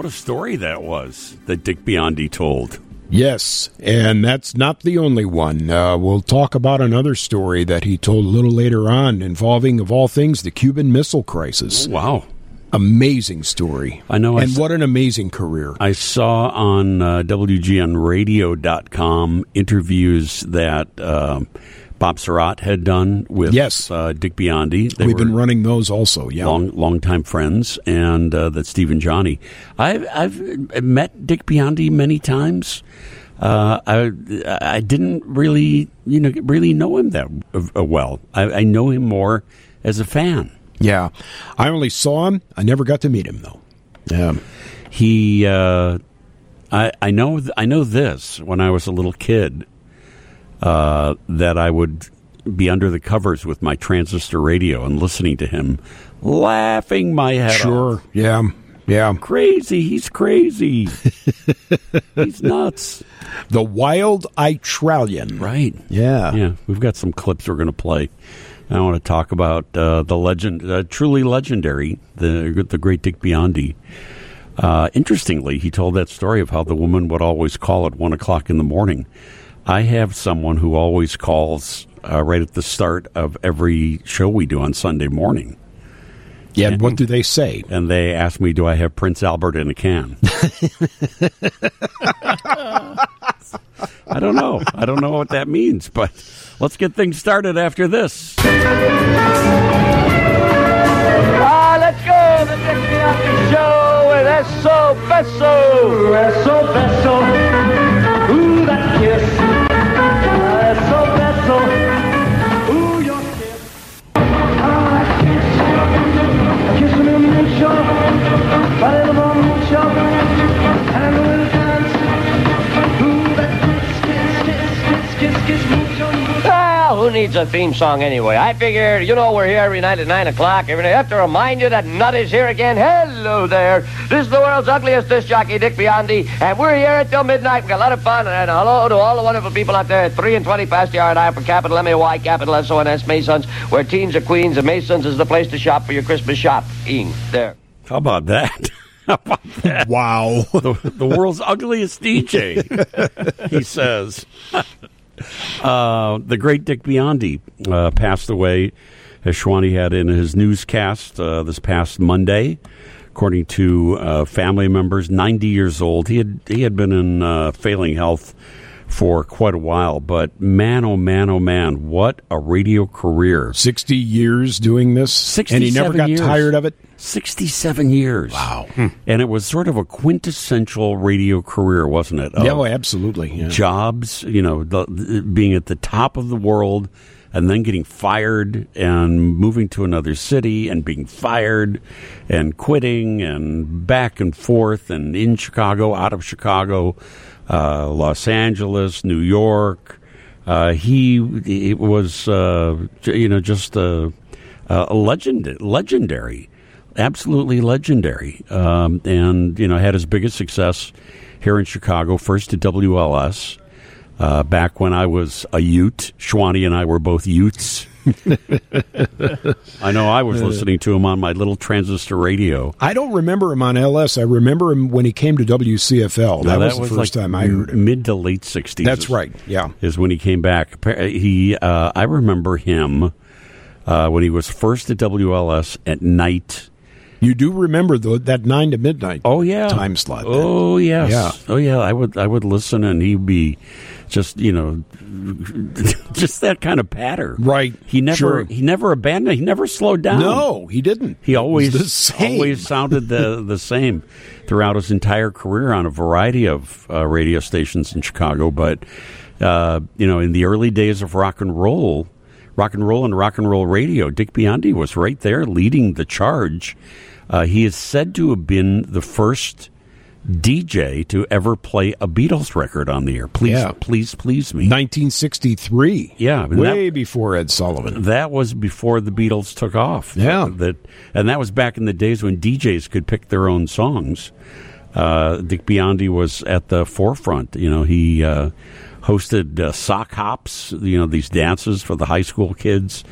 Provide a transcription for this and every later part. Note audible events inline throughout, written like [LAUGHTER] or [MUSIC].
What a story that was that Dick Biondi told. Yes, and that's not the only one. Uh, we'll talk about another story that he told a little later on involving, of all things, the Cuban Missile Crisis. Oh, wow. Amazing story. I know. And I, what an amazing career. I saw on uh, WGNradio.com interviews that uh, Bob Sirott had done with Yes. uh, Dick Biondi. They We've been running those also, yeah. long, longtime friends, and uh, that Steve and Johnnie. I've, I've met Dick Biondi many times. Uh, I I didn't really you know really know him that uh, well. I, I know him more as a fan. Yeah. I only saw him. I never got to meet him, though. Yeah. He, uh, I, I know, I know this. When I was a little kid, uh, that I would be under the covers with my transistor radio and listening to him, laughing my head Sure. off. Yeah. Yeah. Crazy, he's crazy. [LAUGHS] he's nuts. The Wild Itralian. Right. Yeah. Yeah, we've got some clips we're going to play. I want to talk about uh, the legend, uh, truly legendary, the the great Dick Biondi. Uh, interestingly, he told that story of how the woman would always call at one o'clock in the morning. I have someone who always calls uh, right at the start of every show we do on Sunday morning, Yeah. and What do they say? and they ask me, "Do I have Prince Albert in a can?" [LAUGHS] I don't know. I don't know what that means, but let's get things started after this. Ah, let's go! The Dick Biondi Show with Eso Beso! Eso Beso! Ooh, that kiss! Well, who needs a theme song anyway? I figure, you know, we're here every night at 9 o'clock. Every night. I have to remind you that Nut is here again. Hello there. This is the world's ugliest disc jockey, Dick Biondi, and we're here until midnight. We've got a lot of fun, and hello to all the wonderful people out there at 3 and 20 past the hour and I for capital M-A-Y, capital S-O-N-S, Masons, where teens are queens, and Masons is the place to shop for your Christmas shopping. There. How about that? [LAUGHS] How about that? Wow. the, the world's ugliest DJ, he says. [LAUGHS] Uh, the great Dick Biondi uh, passed away, as Schwani had in his newscast uh, this past Monday. According to uh, family members, 90 years old. He had he had been in uh, failing health for quite a while, but man, oh man, oh man, what a radio career! 60 years doing this. And he never got years. tired of it. 67 years. Wow. Hmm. And it was sort of a quintessential radio career, wasn't it? Yeah, Of oh, absolutely. Yeah. Jobs, you know, the, the- being at the top of the world and then getting fired and moving to another city and being fired and quitting and back and forth and in Chicago, out of Chicago, uh, Los Angeles, New York. Uh, he was, uh, you know, just a, a legend, legendary, absolutely legendary, um, and you know had his biggest success here in Chicago. First to WLS, uh, back when I was a Ute. Schwani and I were both Utes. [LAUGHS] I know I was listening to him on my little transistor radio. I don't remember him on LS. I remember him when he came to WCFL. Now, that, was the first like time I heard him. Mid to late sixties. That's right. Yeah. is when he came back. He, uh, I remember him uh, when he was first at WLS at night. You do remember the, that 9 to midnight Oh yeah, time slot. then. Oh yes. Yeah. Oh yeah. I would. I would listen, and he'd be just you know, [LAUGHS] just that kind of patter. Right. He never. Sure. He never abandoned. He never slowed down. No, he didn't. He always always sounded the [LAUGHS] the same throughout his entire career on a variety of uh, radio stations in Chicago. But uh, you know, in the early days of rock and roll, rock and roll and rock and roll radio, Dick Biondi was right there leading the charge. Uh, he is said to have been the first DJ to ever play a Beatles record on the air. Please, Yeah. please, please me. 1963. Yeah, way that- before Ed Sullivan. That was before the Beatles took off. Yeah. that and that was back in the days when DJs could pick their own songs. Uh, Dick Biondi was at the forefront. You know, he uh, hosted uh, sock hops. You know, these dances for the high school kids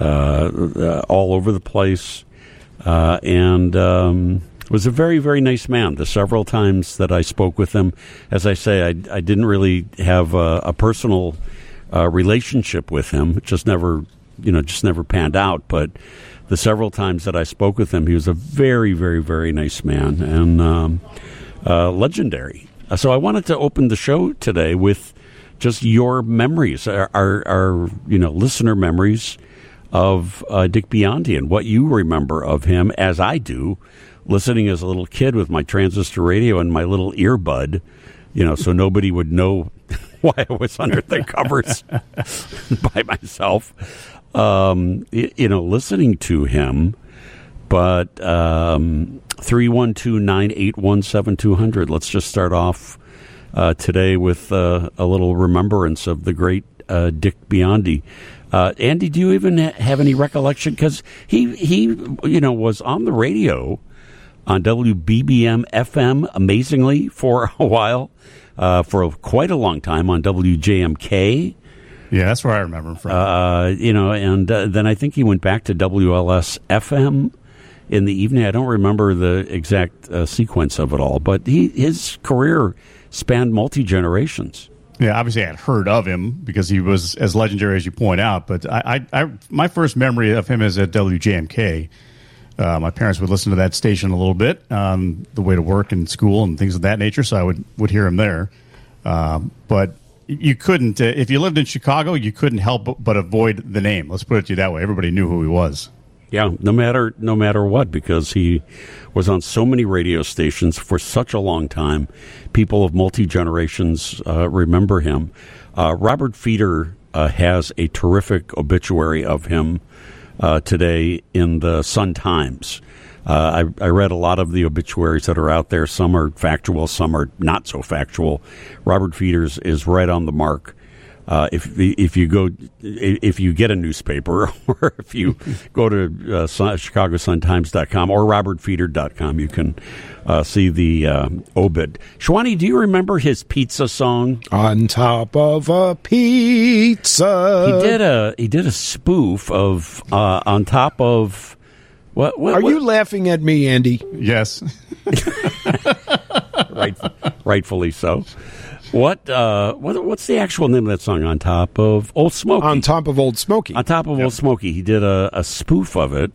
uh, uh, all over the place. Uh, and um, was a very, very nice man. The several times that I spoke with him, as I say, I, I didn't really have a, a personal uh, relationship with him. It just never, you know, just never panned out. But the several times that I spoke with him, he was a very, very, very nice man and um, uh, legendary. Uh, so I wanted to open the show today with just your memories, our, our, our you know listener memories of uh, Dick Biondi and what you remember of him, as I do, listening as a little kid with my transistor radio and my little earbud, you know, so nobody would know [LAUGHS] why I was under the covers [LAUGHS] by myself. Um, you, you know, listening to him, but um, three one two nine eight one seven two hundred. Let's just start off uh, today with uh, a little remembrance of the great uh, Dick Biondi. Uh, Andy, do you even ha- have any recollection? Because he he you know was on the radio on WBBM FM amazingly for [LAUGHS] a while, uh, for quite a long time on WJMK. Yeah, that's where I remember him from. Uh, you know, and uh, then I think he went back to WLS FM in the evening. I don't remember the exact uh, sequence of it all, but he his career spanned multi generations. Yeah, obviously I had heard of him because he was as legendary as you point out. But I, I, I my first memory of him is at WJMK. Uh, my parents would listen to that station a little bit on the way to work and school and things of that nature, so I would would hear him there. Uh, but you couldn't, uh, if you lived in Chicago, you couldn't help but avoid the name. Let's put it to you that way. Everybody knew who he was. Yeah, no matter no matter what, because he was on so many radio stations for such a long time. People of multi generations uh, remember him. Uh, Robert Feder uh, has a terrific obituary of him uh, today in the Sun Times. Uh, I, I, read a lot of the obituaries that are out there. Some are factual, some are not so factual. Robert Feder's is right on the mark. Uh, if if you go if you get a newspaper [LAUGHS] or if you [LAUGHS] go to uh, chicagosuntimes.com or robertfeder.com you can uh, see the uh, obit. Schwani do you remember his pizza song? On top of a pizza. He did a he did a spoof of uh, on top of what, what are what? you laughing at me andy? Yes. [LAUGHS] right, rightfully so what, uh, what what's the actual name of that song? On top of Old Smoky. on top of old smoky On top of Old Smoky, he did a, a spoof of it,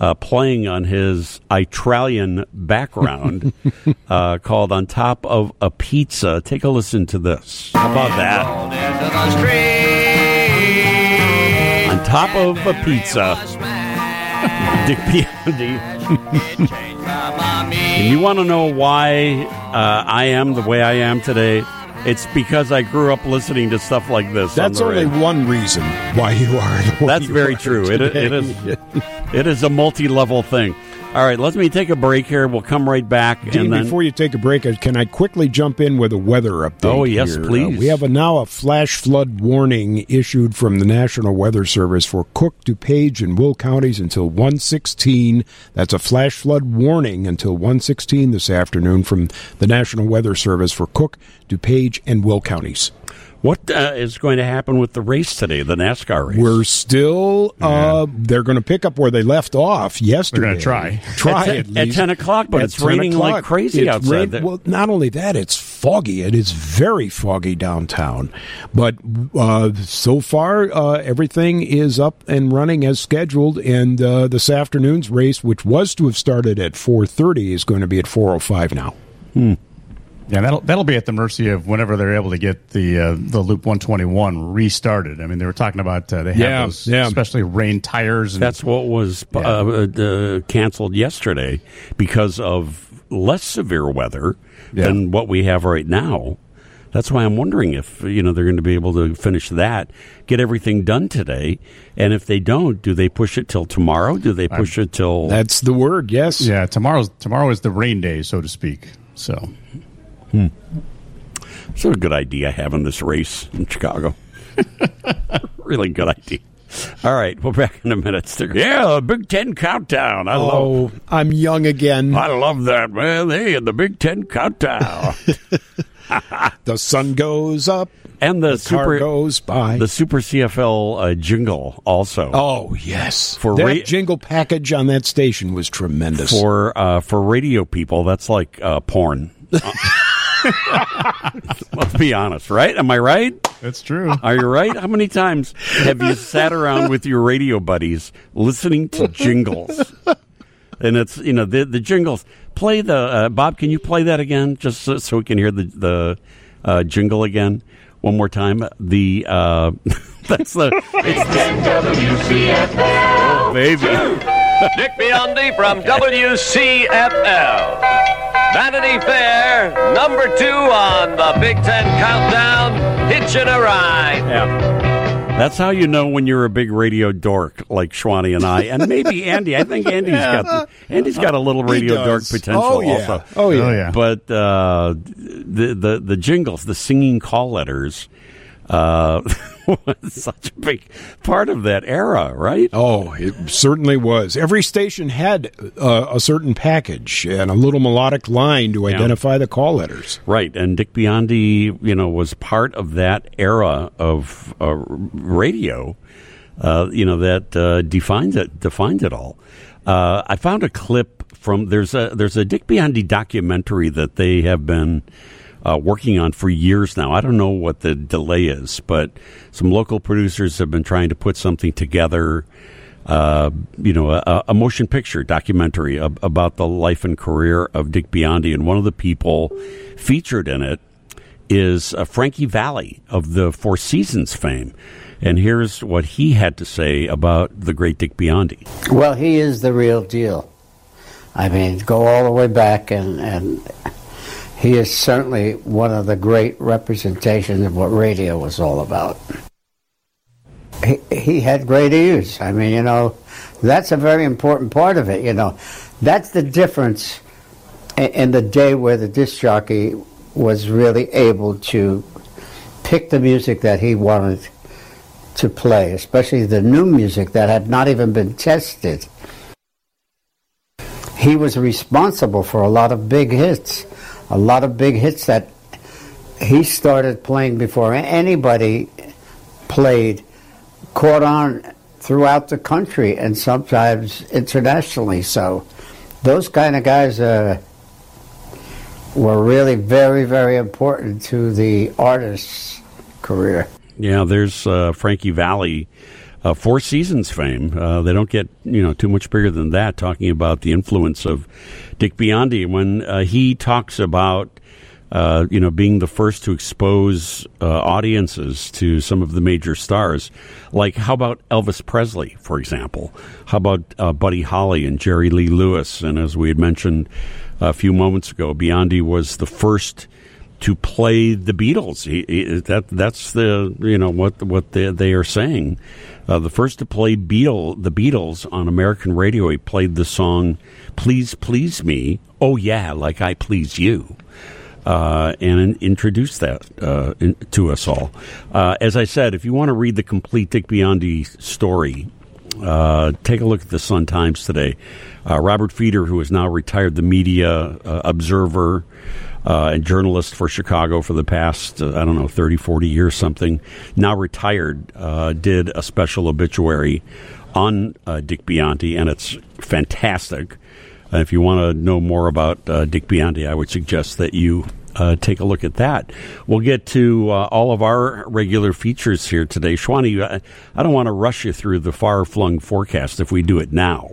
uh, playing on his Italian background, [LAUGHS] uh, called "On Top of a Pizza." Take a listen to this. How about that? On top of a pizza, [LAUGHS] Dick Biondi. [LAUGHS] and you want to know why uh, I am the way I am today? It's because I grew up listening to stuff like this. that's on only radio. one reason why you are That's very true. It, it is. It is a multi-level thing. All right, let me take a break here. We'll come right back, Dean, and then before you take a break, uh, can I quickly jump in with a weather update? Oh, yes, here? Uh, please. we have a, now a flash flood warning issued from the National Weather Service for Cook, DuPage, and Will counties until 116. That's a flash flood warning until 116 this afternoon from the National Weather Service for Cook, DuPage, and Will counties. What uh, is going to happen with the race today, the NASCAR race? We're still, uh, they're going to pick up where they left off yesterday. They're gonna try. [LAUGHS] Try At at, ten- at 10 o'clock, but At it's 10 raining like crazy It's outside rain- well, not only that, it's foggy. It is very foggy downtown. But uh, so far, uh, everything is up and running as scheduled. And uh, this afternoon's race, which was to have started at 4.30, is going to be at 4.05 now. Yeah, that'll that'll be at the mercy of whenever they're able to get the uh, the Loop 121 restarted. I mean, they were talking about uh, they have Yeah, those, yeah. especially rain tires. And, That's what was uh, uh, canceled yesterday because of less severe weather Yeah. than what we have right now. That's why I'm wondering if you know they're going to be able to finish that, get everything done today, and if they don't, do they push it till tomorrow? Do they push it till? That's the word, yes. yeah, tomorrow's tomorrow is the rain day, so to speak. So It's a good idea having this race in Chicago. [LAUGHS] really good idea. All right, we're back in a minute. Yeah, the Big Ten countdown. I love. Oh, I'm young again. I love that man. Hey, the Big Ten countdown, [LAUGHS] [LAUGHS] The sun goes up, and the, car super goes by. the Super CFL uh, jingle also oh yes, For that ra- jingle package on that station was tremendous. for uh, for radio people. That's like uh, porn. [LAUGHS] Let's be honest, right? Am I right? That's true. Are you right? How many times have you sat around with your radio buddies listening to jingles? And it's you know the the jingles. Play the uh, Bob. Can you play that again, just so, so we can hear the the uh, jingle again one more time? The uh, [LAUGHS] that's the it's WCFL. baby. Dick Biondi from WCFL. Vanity Fare, number two on the Big Ten Countdown, hitching a ride. Yeah. That's how you know when you're a big radio dork like Schwani and I, and maybe [LAUGHS] Andy. I think Andy's got Andy's got a little radio dork potential Oh yeah. also. Oh yeah. Oh, yeah. But uh, the the the jingles, the singing call letters, uh, [LAUGHS] was such a big part of that era, right? Oh, it certainly was. Every station had uh, a certain package and a little melodic line to identify the call letters. Right, and Dick Biondi, you know, was part of that era of uh, radio. Uh, you know that uh, defines it defines it all. Uh, I found a clip from there's a there's a Dick Biondi documentary that they have been uh, working on for years now. I don't know what the delay is, but some local producers have been trying to put something together. Uh, you know, a, a motion picture documentary ab- about the life and career of Dick Biondi, and one of the people featured in it is uh, Frankie Valli of the Four Seasons fame. And here's what he had to say about the great Dick Biondi. Well, he is the real deal. I mean, go all the way back, and, and he is certainly one of the great representations of what radio was all about. He, he had great ears. I mean, you know, that's a very important part of it, you know. That's the difference in, in the day where the disc jockey was really able to pick the music that he wanted to play, especially the new music that had not even been tested. He was responsible for a lot of big hits, a lot of big hits that he started playing before anybody played, caught on throughout the country and sometimes internationally. So, those kind of guys uh, were really very, very important to the artist's career. Yeah, there's uh, Frankie Valli, uh, Four Seasons fame. Uh, they don't get you know too much bigger than that. Talking about the influence of Dick Biondi when uh, he talks about. Uh, you know, being the first to expose uh, audiences to some of the major stars, like how about Elvis Presley, for example? How about uh, Buddy Holly and Jerry Lee Lewis? And as we had mentioned a few moments ago, Biondi was the first to play the Beatles. He, he, that that's the you know what what they, they are saying. Uh, the first to play Beatle the Beatles on American radio. He played the song "Please Please Me." Oh yeah, like I please you. Uh, and introduced that uh, in, to us all. Uh, as I said, if you want to read the complete Dick Biondi story, uh, take a look at the Sun Times today. Uh, Robert Feder, who is now retired, the media uh, observer uh, and journalist for Chicago for the past, uh, I don't know, 30, 40 years, something, now retired, uh, did a special obituary on uh, Dick Biondi, and it's fantastic. Uh, if you want to know more about uh, Dick Biondi, I would suggest that you uh, take a look at that. We'll get to uh, all of our regular features here today. Schwani, I, I don't want to rush you through the far flung forecast if we do it now,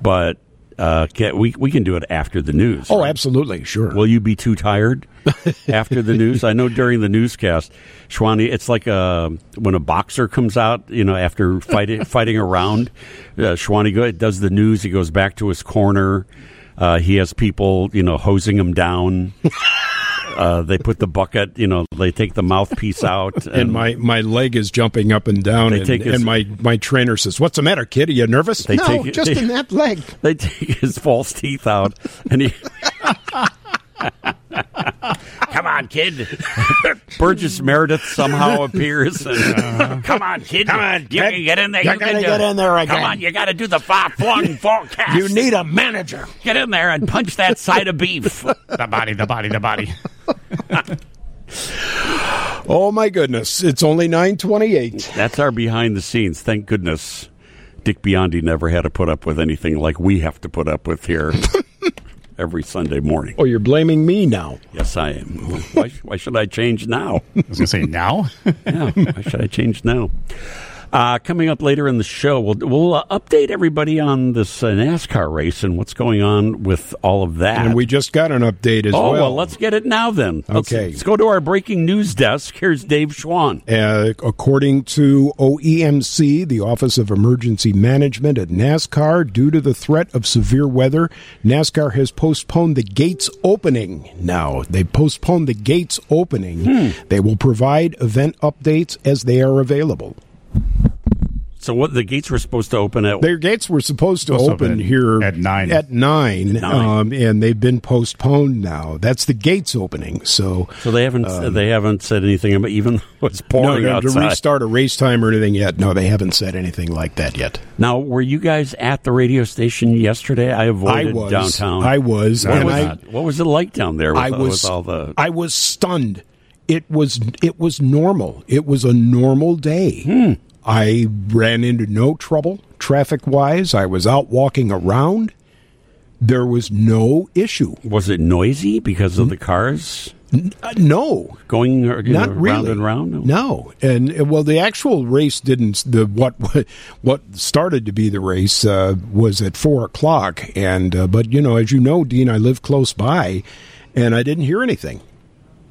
but uh, can, we, we can do it after the news. Oh, right? absolutely, sure. Will you be too tired after the news? I know during the newscast, Schwani, it's like a, when a boxer comes out, you know, after fighting [LAUGHS] fighting around. Uh, Schwani go, does the news. He goes back to his corner. Uh, he has people, you know, hosing him down. [LAUGHS] Uh, they put the bucket, you know, they take the mouthpiece [LAUGHS] out. and my, my leg is jumping up and down, They and, take his- and my, my trainer says, "What's the matter, kid? Are you nervous?" They no, take just they- in [LAUGHS] that leg. they take his false teeth out, and he. [LAUGHS] Come on, kid. [LAUGHS] Burgess Meredith somehow [LAUGHS] appears. And, come on, kid. Come on, You can get in there. You're You can gonna do get in there again. Come on, you got to do the far flung [LAUGHS] forecast. You need a manager. get in there and punch that side of beef. the body, the body, the body. Oh my goodness! It's only nine twenty-eight. That's our behind the scenes. Thank goodness Dick Biondi never had to put up with anything like we have to put up with here every Sunday morning. Oh, you're blaming me now. Yes, I am. Why, why should I change now? I was going to say now. [LAUGHS] Yeah, why should I change now? Uh, coming up later in the show, we'll, we'll uh, update everybody on this uh, NASCAR race and what's going on with all of that. And we just got an update as oh, well. well, let's get it now then. Let's- Okay. Let's go to our breaking news desk. Here's Dave Schwan. Uh, according to OEMC, the Office of Emergency Management at NASCAR, due to the threat of severe weather, NASCAR has postponed the gates opening. Now, they postponed the gates opening. They will provide event updates as they are available. So, what the gates were supposed to open at? Their gates were supposed to Supposed open open here at nine. At nine, Nine. Um, and they've been postponed now. That's the gates opening. So So they haven't they haven't said anything about even [LAUGHS] though it's um, no, pouring no, to restart a race time or anything yet. No, they haven't said anything like that yet. Now, were you guys at the radio station yesterday? I I avoided was downtown. I was, No, I and was I, not. what was it like down there? With, I was, with all the. I was stunned. It was, it was normal. It was a normal day. Hmm. I ran into no trouble traffic wise. I was out walking around. There was no issue. was it noisy because of the cars Uh, no, going not know, really. round and round? No, and uh, well, the actual race didn't. The what [LAUGHS] what started to be the race uh, was at four o'clock, and uh, but you know, as you know, Dean, I live close by, and I didn't hear anything.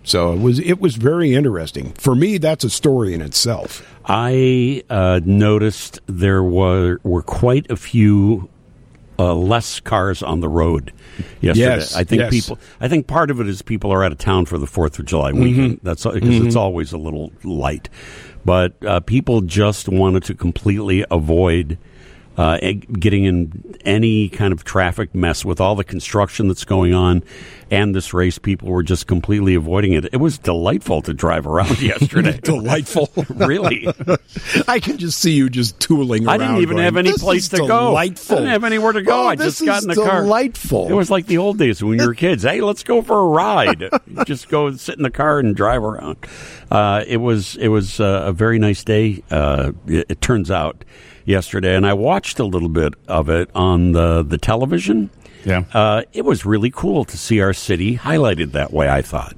So it was it was very interesting for me. That's a story in itself. I uh, noticed there were were quite a few uh, less cars on the road yesterday. Yes, I think yes. people. I think part of it is people are out of town for the Fourth of July Mm-hmm. weekend. That's because it's always a little light, but uh, people just wanted to completely avoid. Uh, getting in any kind of traffic mess with all the construction that's going on and this race, people were just completely avoiding it. It was delightful to drive around [LAUGHS] yesterday. Delightful. [LAUGHS] really. I can just see you just tooling around. I didn't even going, have any place to go. Delightful. I didn't have anywhere to go. Oh, I just got in the car. Delightful. It was like the old days when you were [LAUGHS] kids. Hey, let's go for a ride. Just go sit in the car and drive around. Uh, it was it was uh, a very nice day. Uh, it, it turns out yesterday, and I watched a little bit of it on the the television. Yeah. Uh, it was really cool to see our city highlighted that way. I thought.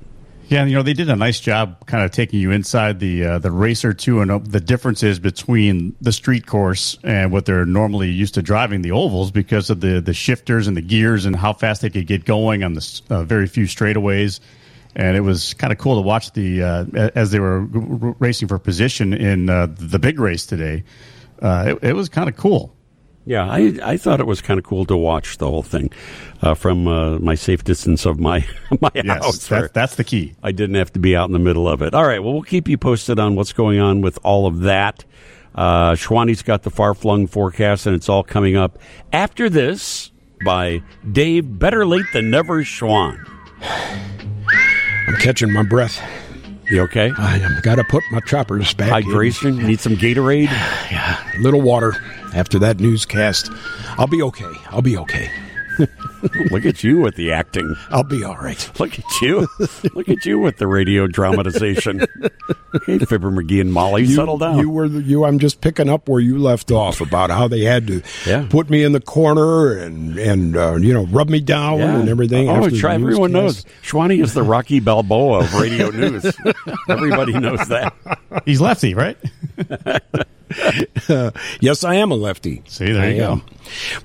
Yeah, you know they did a nice job, kind of taking you inside the uh, the racer too, and uh, the differences between the street course and what they're normally used to driving the ovals because of the the shifters and the gears and how fast they could get going on the uh, very few straightaways. And it was kind of cool to watch the uh, as they were r- racing for position in uh, the big race today. Uh, it, it was kind of cool. Yeah, I, I thought it was kind of cool to watch the whole thing uh, from uh, my safe distance of my [LAUGHS] my house. Yes, where that, that's the key. I didn't have to be out in the middle of it. All right, well, we'll keep you posted on what's going on with all of that. Uh, Schwani's got the far flung forecast, and it's all coming up after this by Dave. Better late than never, Schwan. I'm catching my breath. You okay? I um, got to put my choppers back. in. Hydration? Need some Gatorade? [SIGHS] Yeah, a little water after that newscast. I'll be okay. I'll be okay. [LAUGHS] Look at you with the acting. I'll be all right. [LAUGHS] Look at you. Look at you with the radio dramatization. Okay, Fibber McGee and Molly, settle down. You were the, you. I'm just picking up where you left off about how they had to Yeah. put me in the corner and and uh, you know rub me down and everything. Oh, try, everyone knows. newscast. Schwani is the Rocky Balboa of radio news. Everybody knows that. He's lefty, right? [LAUGHS] [LAUGHS] Yes, I am a lefty. See, there I you go.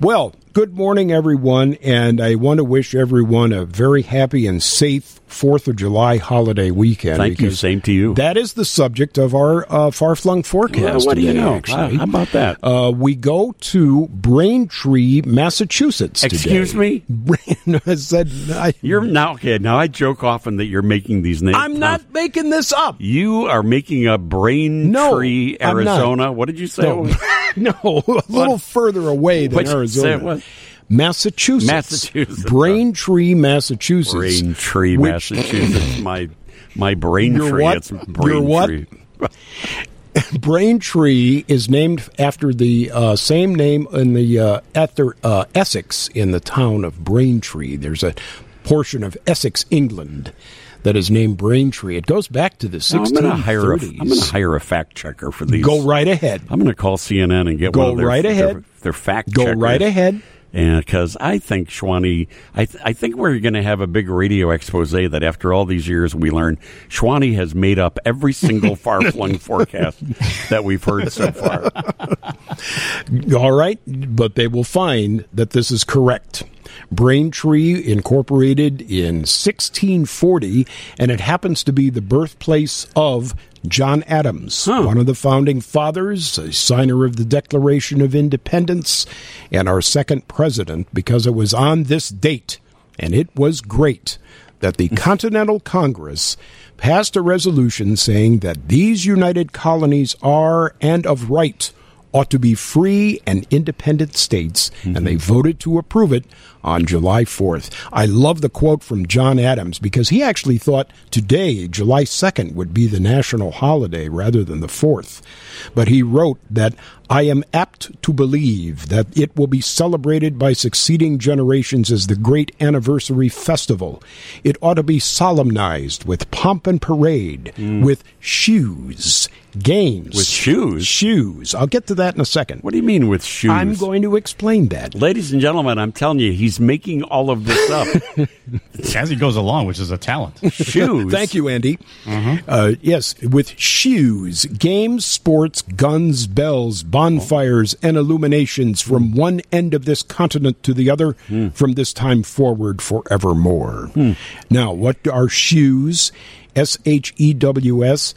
Well, good morning, everyone, and I want to wish everyone a very happy and safe Fourth of July holiday weekend. Thank you. Same to you. That is the subject of our uh, far flung forecast. Yeah, what do you know? Actually, How about that? Uh, we go to Braintree, Massachusetts. today. Excuse me? I [LAUGHS] said I, You're now okay. Now I joke often that you're making these names. I'm not making this up. You are making a Brain No, Tree, I'm not. Arizona. What did you say? No, [LAUGHS] no, a little further away than Arizona. Massachusetts. Massachusetts. Braintree, Massachusetts. Braintree, which- Massachusetts. my my brain Your tree. what? It's Braintree. [LAUGHS] Braintree is named after the uh, same name in the uh, Ether, uh, Essex in the town of Braintree. There's a portion of Essex, England, that is named Braintree. It goes back to the No, I'm going to hire 1630s. I'm going to hire a fact checker for these. Go right ahead. I'm going to call CNN and get Go one of their, right their- ahead. Their, fact Go checkers. right ahead. And because I think Schwani, I, th- I think we're going to have a big radio expose that after all these years we learn Schwani has made up every single [LAUGHS] far flung forecast that we've heard so far. [LAUGHS] All right, but they will find that this is correct. Braintree incorporated in 1640, and it happens to be the birthplace of John Adams, Huh. one of the founding fathers, a signer of the Declaration of Independence, and our second president, because it was on this date, and it was great, that the [LAUGHS] Continental Congress passed a resolution saying that these united colonies are and of right ought to be free and independent states, and mm-hmm. they voted to approve it on July 4th. I love the quote from John Adams because he actually thought today, July 2nd, would be the national holiday rather than the 4th. But he wrote that I am apt to believe that it will be celebrated by succeeding generations as the great anniversary festival. It ought to be solemnized with pomp and parade, mm. with shoes, games. With shoes? Shoes. I'll get to that in a second. What do you mean with shoes? I'm going to explain that. Ladies and gentlemen, I'm telling you, he's making all of this up. [LAUGHS] As he goes along, which is a talent. shoes. [LAUGHS] Thank you, Andy. Mm-hmm. Uh, yes, with shoes, games, sports, guns, bells, bonfires, and illuminations from one end of this continent to the other hmm. from this time forward forevermore. Hmm. Now, what are shoes? S H E W S.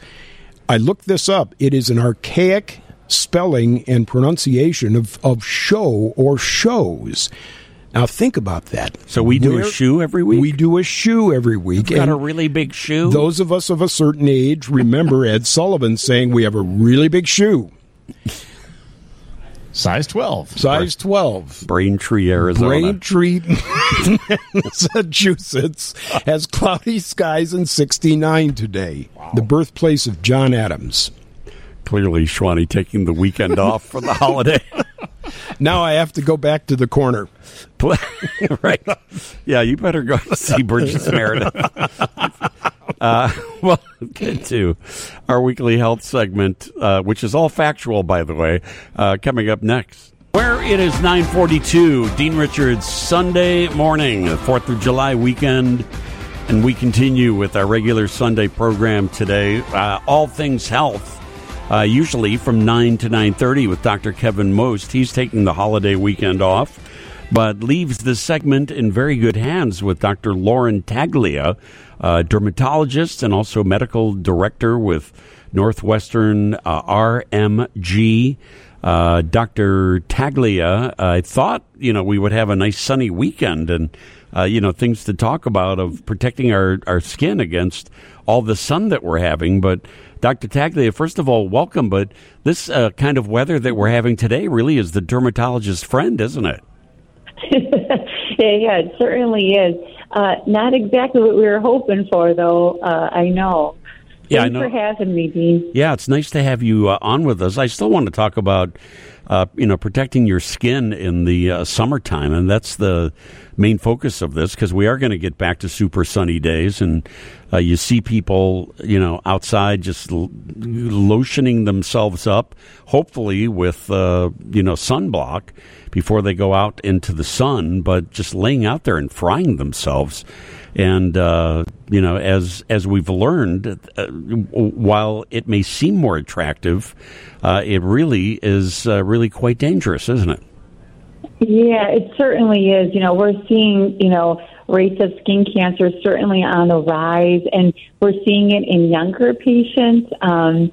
I looked this up. It is an archaic spelling and pronunciation of, of show or shows. Now think about that. So we do a shoe every week? We do a shoe every week. Got and a really big shoe. those of us of a certain age remember [LAUGHS] Ed Sullivan saying we have a really big shoe, Size 12. size 12. Braintree, Arizona. Braintree, Massachusetts has cloudy skies and 69 today. The birthplace of John Adams. Clearly, Schwani taking the weekend off for the holiday. [LAUGHS] Now I have to go back to the corner. [LAUGHS] right. Yeah, you better go see Burgess Meredith. [LAUGHS] Uh, [LAUGHS] well, get to our weekly health segment, uh, which is all factual, by the way, uh, coming up next. Where it is 942, Dean Richards, Sunday morning, 4th of July weekend. And we continue with our regular Sunday program today, uh, all things health. Uh, usually from 9 to 9.30 with Dr. Kevin Most. He's taking the holiday weekend off, but leaves this segment in very good hands with Dr. Lauren Taglia, uh, dermatologist and also medical director with Northwestern uh, RMG. Uh, Dr. Taglia, I thought, you know, we would have a nice sunny weekend and, uh, you know, things to talk about of protecting our, our skin against all the sun that we're having. But Dr. Taglia, first of all, welcome. But this uh, kind of weather that we're having today really is the dermatologist's friend, isn't it? [LAUGHS] yeah, yeah, it certainly is. Uh, not exactly what we were hoping for, though. Uh, I know. Yeah, I know. for having me, Dean. Yeah, it's nice to have you uh, on with us. I still want to talk about, uh, you know, protecting your skin in the uh, summertime, and that's the main focus of this because we are going to get back to super sunny days, and uh, you see people, you know, outside just l- lotioning themselves up, hopefully with, uh, you know, sunblock before they go out into the sun, but just laying out there and frying themselves. And uh, you know, as as we've learned, uh, while it may seem more attractive, uh, it really is uh, really quite dangerous, isn't it? Yeah, it certainly is. You know, we're seeing, you know, rates of skin cancer certainly on the rise, and we're seeing it in younger patients. Um,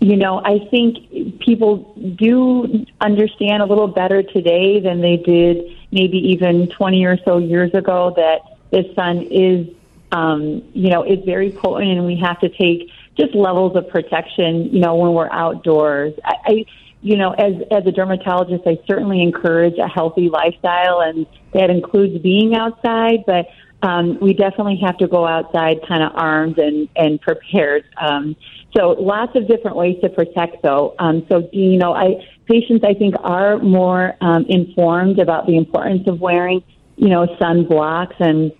you know, I think people do understand a little better today than they did maybe even 20 or so years ago that the sun is, um, you know, is very potent and we have to take just levels of protection, you know, when we're outdoors. I, I you know, as as a dermatologist, I certainly encourage a healthy lifestyle, and that includes being outside. But um, we definitely have to go outside, kind of armed and and prepared. Um, so lots of different ways to protect, though. Um, so you know, I patients I think are more um, informed about the importance of wearing, you know, sunblocks and.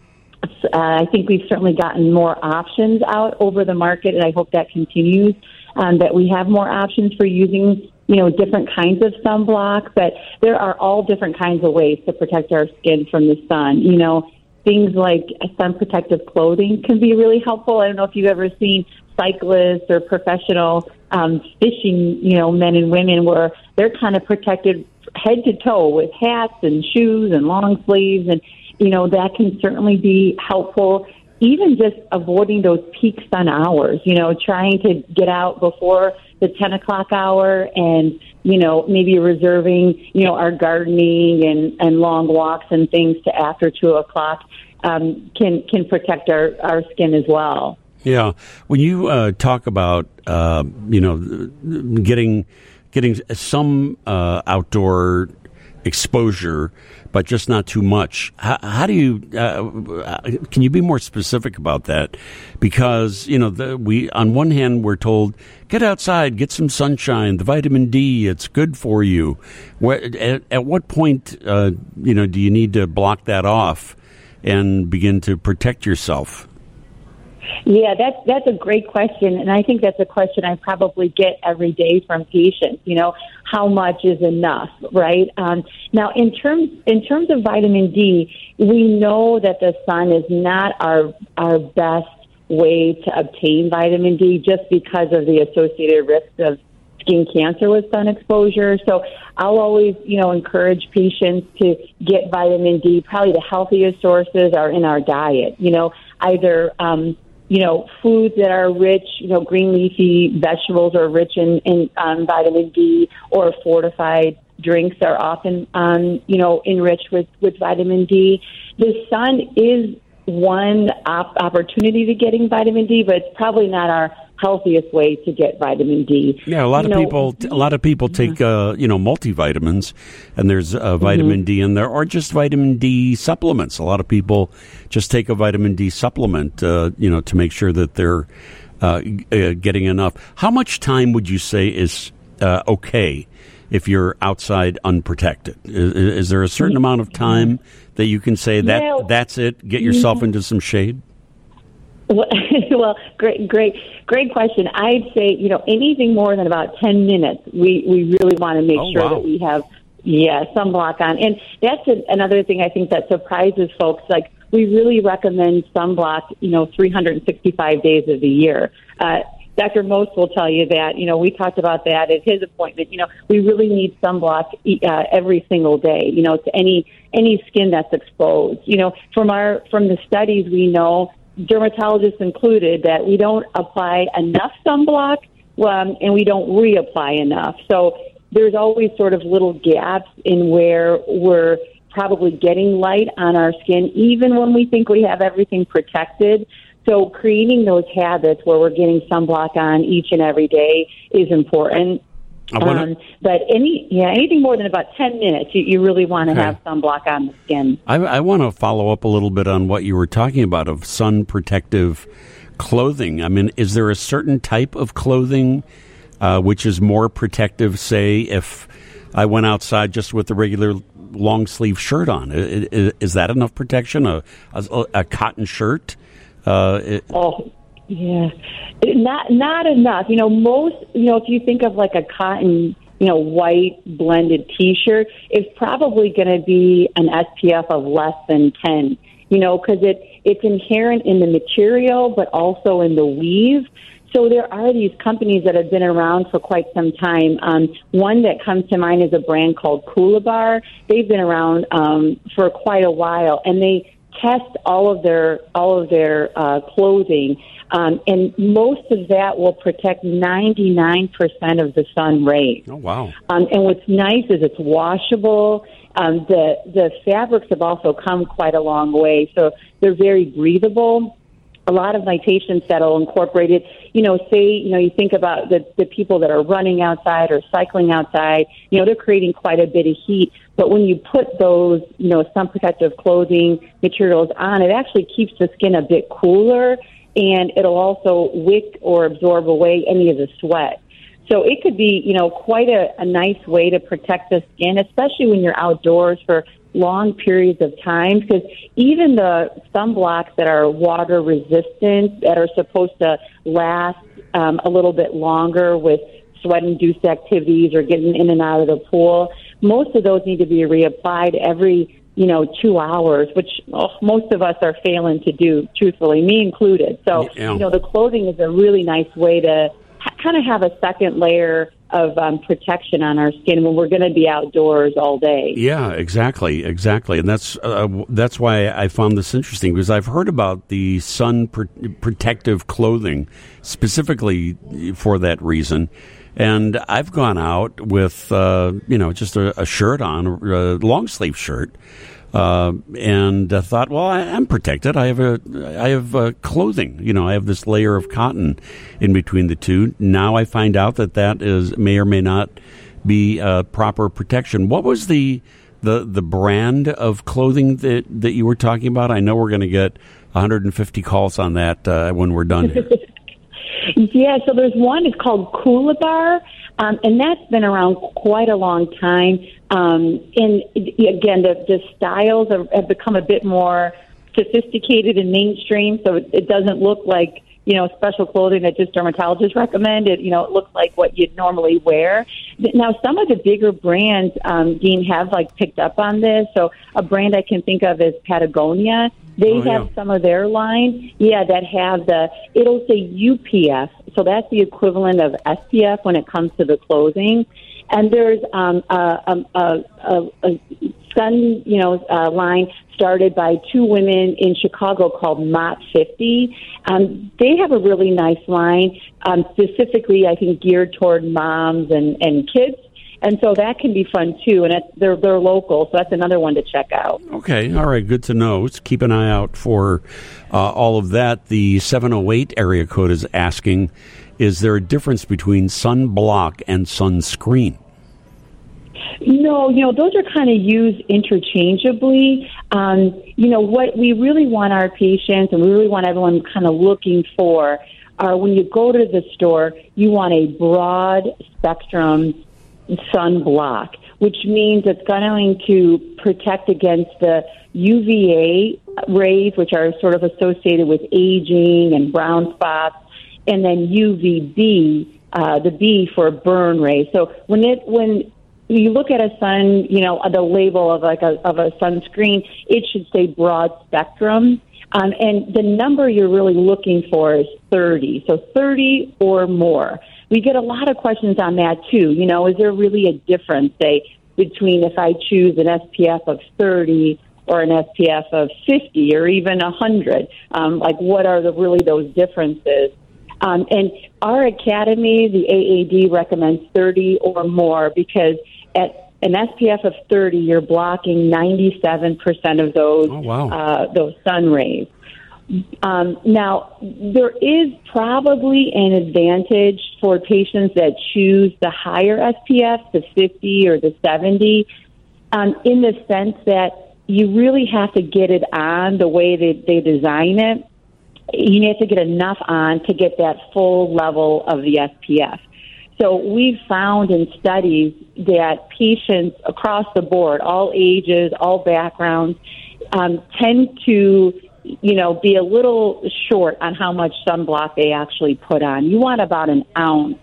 Uh, I think we've certainly gotten more options out over the market, and I hope that continues. Um, that we have more options for using you know, different kinds of sunblock, but there are all different kinds of ways to protect our skin from the sun. You know, things like sun protective clothing can be really helpful. I don't know if you've ever seen cyclists or professional um, fishing, you know, men and women where they're kind of protected head to toe with hats and shoes and long sleeves and you know that can certainly be helpful even just avoiding those peak sun hours you know trying to get out before the 10 o'clock hour and, you know, maybe reserving, you know, our gardening and, and long walks and things to after 2 o'clock um, can, can protect our, our skin as well. Yeah. When you uh, talk about, uh, you know, getting getting some uh, outdoor exposure, but just not too much. How, how do you? Uh, can you be more specific about that? Because you know, the, we on one hand we're told get outside, get some sunshine, the vitamin D, it's good for you. at, at, what point, uh, you know, do you need to block that off and begin to protect yourself? Yeah, that's that's a great question, and I think that's a question I probably get every day from patients. You know, how much is enough, right? Um, now, in terms in terms of vitamin D, we know that the sun is not our our best way to obtain vitamin D, just because of the associated risks of skin cancer with sun exposure. So I'll always, you know, encourage patients to get vitamin D. Probably the healthiest sources are in our diet. You know, either um, you know, foods that are rich, you know, green leafy vegetables are rich in, in um, vitamin D, or fortified drinks are often, um, you know, enriched with, with vitamin D. The sun is one op- opportunity to getting vitamin D, but it's probably not our healthiest way to get vitamin D. Yeah, a lot you of know, people, a lot of people take, uh, you know, multivitamins, and there's uh, vitamin mm-hmm. D in there, or just vitamin D supplements. A lot of people just take a vitamin D supplement, uh, you know, to make sure that they're uh, uh, getting enough. How much time would you say is uh, okay if you're outside unprotected? Is, is there a certain amount of time that you can say that yeah. that's it? Get yourself mm-hmm. into some shade. [LAUGHS] Well, great, great, great question. I'd say you know anything more than about ten minutes, we we really want to make oh, sure wow. that we have yeah sunblock on, and that's a, another thing I think that surprises folks. Like we really recommend sunblock, you know, 365 days of the year. Uh, Dr. Most will tell you that, you know, we talked about that at his appointment. You know, we really need sunblock uh, every single day, you know, to any any skin that's exposed. You know, from our from the studies we know dermatologists included, that we don't apply enough sunblock um, and we don't reapply enough. So there's always sort of little gaps in where we're probably getting light on our skin, even when we think we have everything protected. So creating those habits where we're getting sunblock on each and every day is important. Um, but any yeah anything more than about ten minutes, you, you really want to okay. have sunblock on the skin. I, I want to follow up a little bit on what you were talking about of sun protective clothing. I mean, is there a certain type of clothing uh, which is more protective? Say, if I went outside just with a regular long sleeve shirt on, is, is that enough protection? A, a, a cotton shirt? Uh, it, oh yeah, not not enough. You know, most you know if you think of like a cotton, you know, white blended T-shirt, it's probably going to be an SPF of less than ten. You know, because it it's inherent in the material, but also in the weave. So there are these companies that have been around for quite some time. Um, one that comes to mind is a brand called Coolibar. They've been around um, for quite a while, and they test all of their all of their uh, clothing um, and most of that will protect 99% of the sun rays. Oh, wow. Um, and what's nice is it's washable. Um, the, the fabrics have also come quite a long way, so they're very breathable. a lot of my patients that'll incorporate it, you know, say, you know, you think about the, the people that are running outside or cycling outside, you know, they're creating quite a bit of heat. But when you put those, you know, sun protective clothing materials on, it actually keeps the skin a bit cooler and it'll also wick or absorb away any of the sweat. So it could be, you know, quite a, a nice way to protect the skin, especially when you're outdoors for long periods of time because even the sunblocks that are water resistant that are supposed to last um, a little bit longer with sweat induced activities or getting in and out of the pool most of those need to be reapplied every you know two hours which oh, most of us are failing to do truthfully me included. So Yeah. you know the clothing is a really nice way to ha- kind of have a second layer of um, protection on our skin when we're going to be outdoors all day. Yeah, exactly, exactly, and that's uh, that's why I found this interesting because I've heard about the sun pr- protective clothing specifically for that reason, and I've gone out with uh, you know just a, a shirt on, a long sleeve shirt. Uh, and uh, thought, well, I, I'm protected. I have a, I have uh, clothing. You know, I have this layer of cotton in between the two. Now I find out that that is may or may not be uh, proper protection. What was the the the brand of clothing that that you were talking about? I know we're going to get 150 calls on that when we're done here. [LAUGHS] Yeah, so there's one. It's called Coolibar, um, and that's been around quite a long time. Um, and again, the, the styles have, have become a bit more sophisticated and mainstream, so it, it doesn't look like you know special clothing that just dermatologists recommend. It you know it looks like what you'd normally wear. Now, some of the bigger brands, um, Dean, have like picked up on this. So a brand I can think of is Patagonia. They Oh, have yeah. some of their line, yeah, that have the it'll say UPF, so that's the equivalent of SPF when it comes to the clothing. And there's um, a, a, a, a sun, you know, uh, line started by two women in Chicago called Mott 50. Um, they have a really nice line, um, specifically, I think, geared toward moms and, and kids. And so that can be fun too, and they're they're local, so that's another one to check out. Okay, all right, good to know. Let's keep an eye out for uh, all of that. The 708 area code is asking Is there a difference between sunblock and sunscreen? No, you know, those are kind of used interchangeably. Um, you know, what we really want our patients and we really want everyone kind of looking for are when you go to the store, you want a broad spectrum sunblock, which means it's going to protect against the UVA rays, which are sort of associated with aging and brown spots, and then UVB, uh, the B for burn rays. So when it when you look at a sun, you know, the label of like a of a sunscreen, it should say broad spectrum. Um, and the number you're really looking for is 30. So 30 or more. We get a lot of questions on that too. You know, is there really a difference, say, between if I choose an SPF of 30 or an SPF of 50 or even 100? Um, like, what are the really those differences? Um, and our academy, the AAD, recommends 30 or more because at an SPF of 30, you're blocking 97% of those Oh, wow. uh, those sun rays. Um, now, there is probably an advantage for patients that choose the higher SPF, the 50 or the 70, um, in the sense that you really have to get it on the way that they design it. You need to get enough on to get that full level of the SPF. So we've found in studies that patients across the board, all ages, all backgrounds, um, tend to, you know, be a little short on how much sunblock they actually put on. You want about an ounce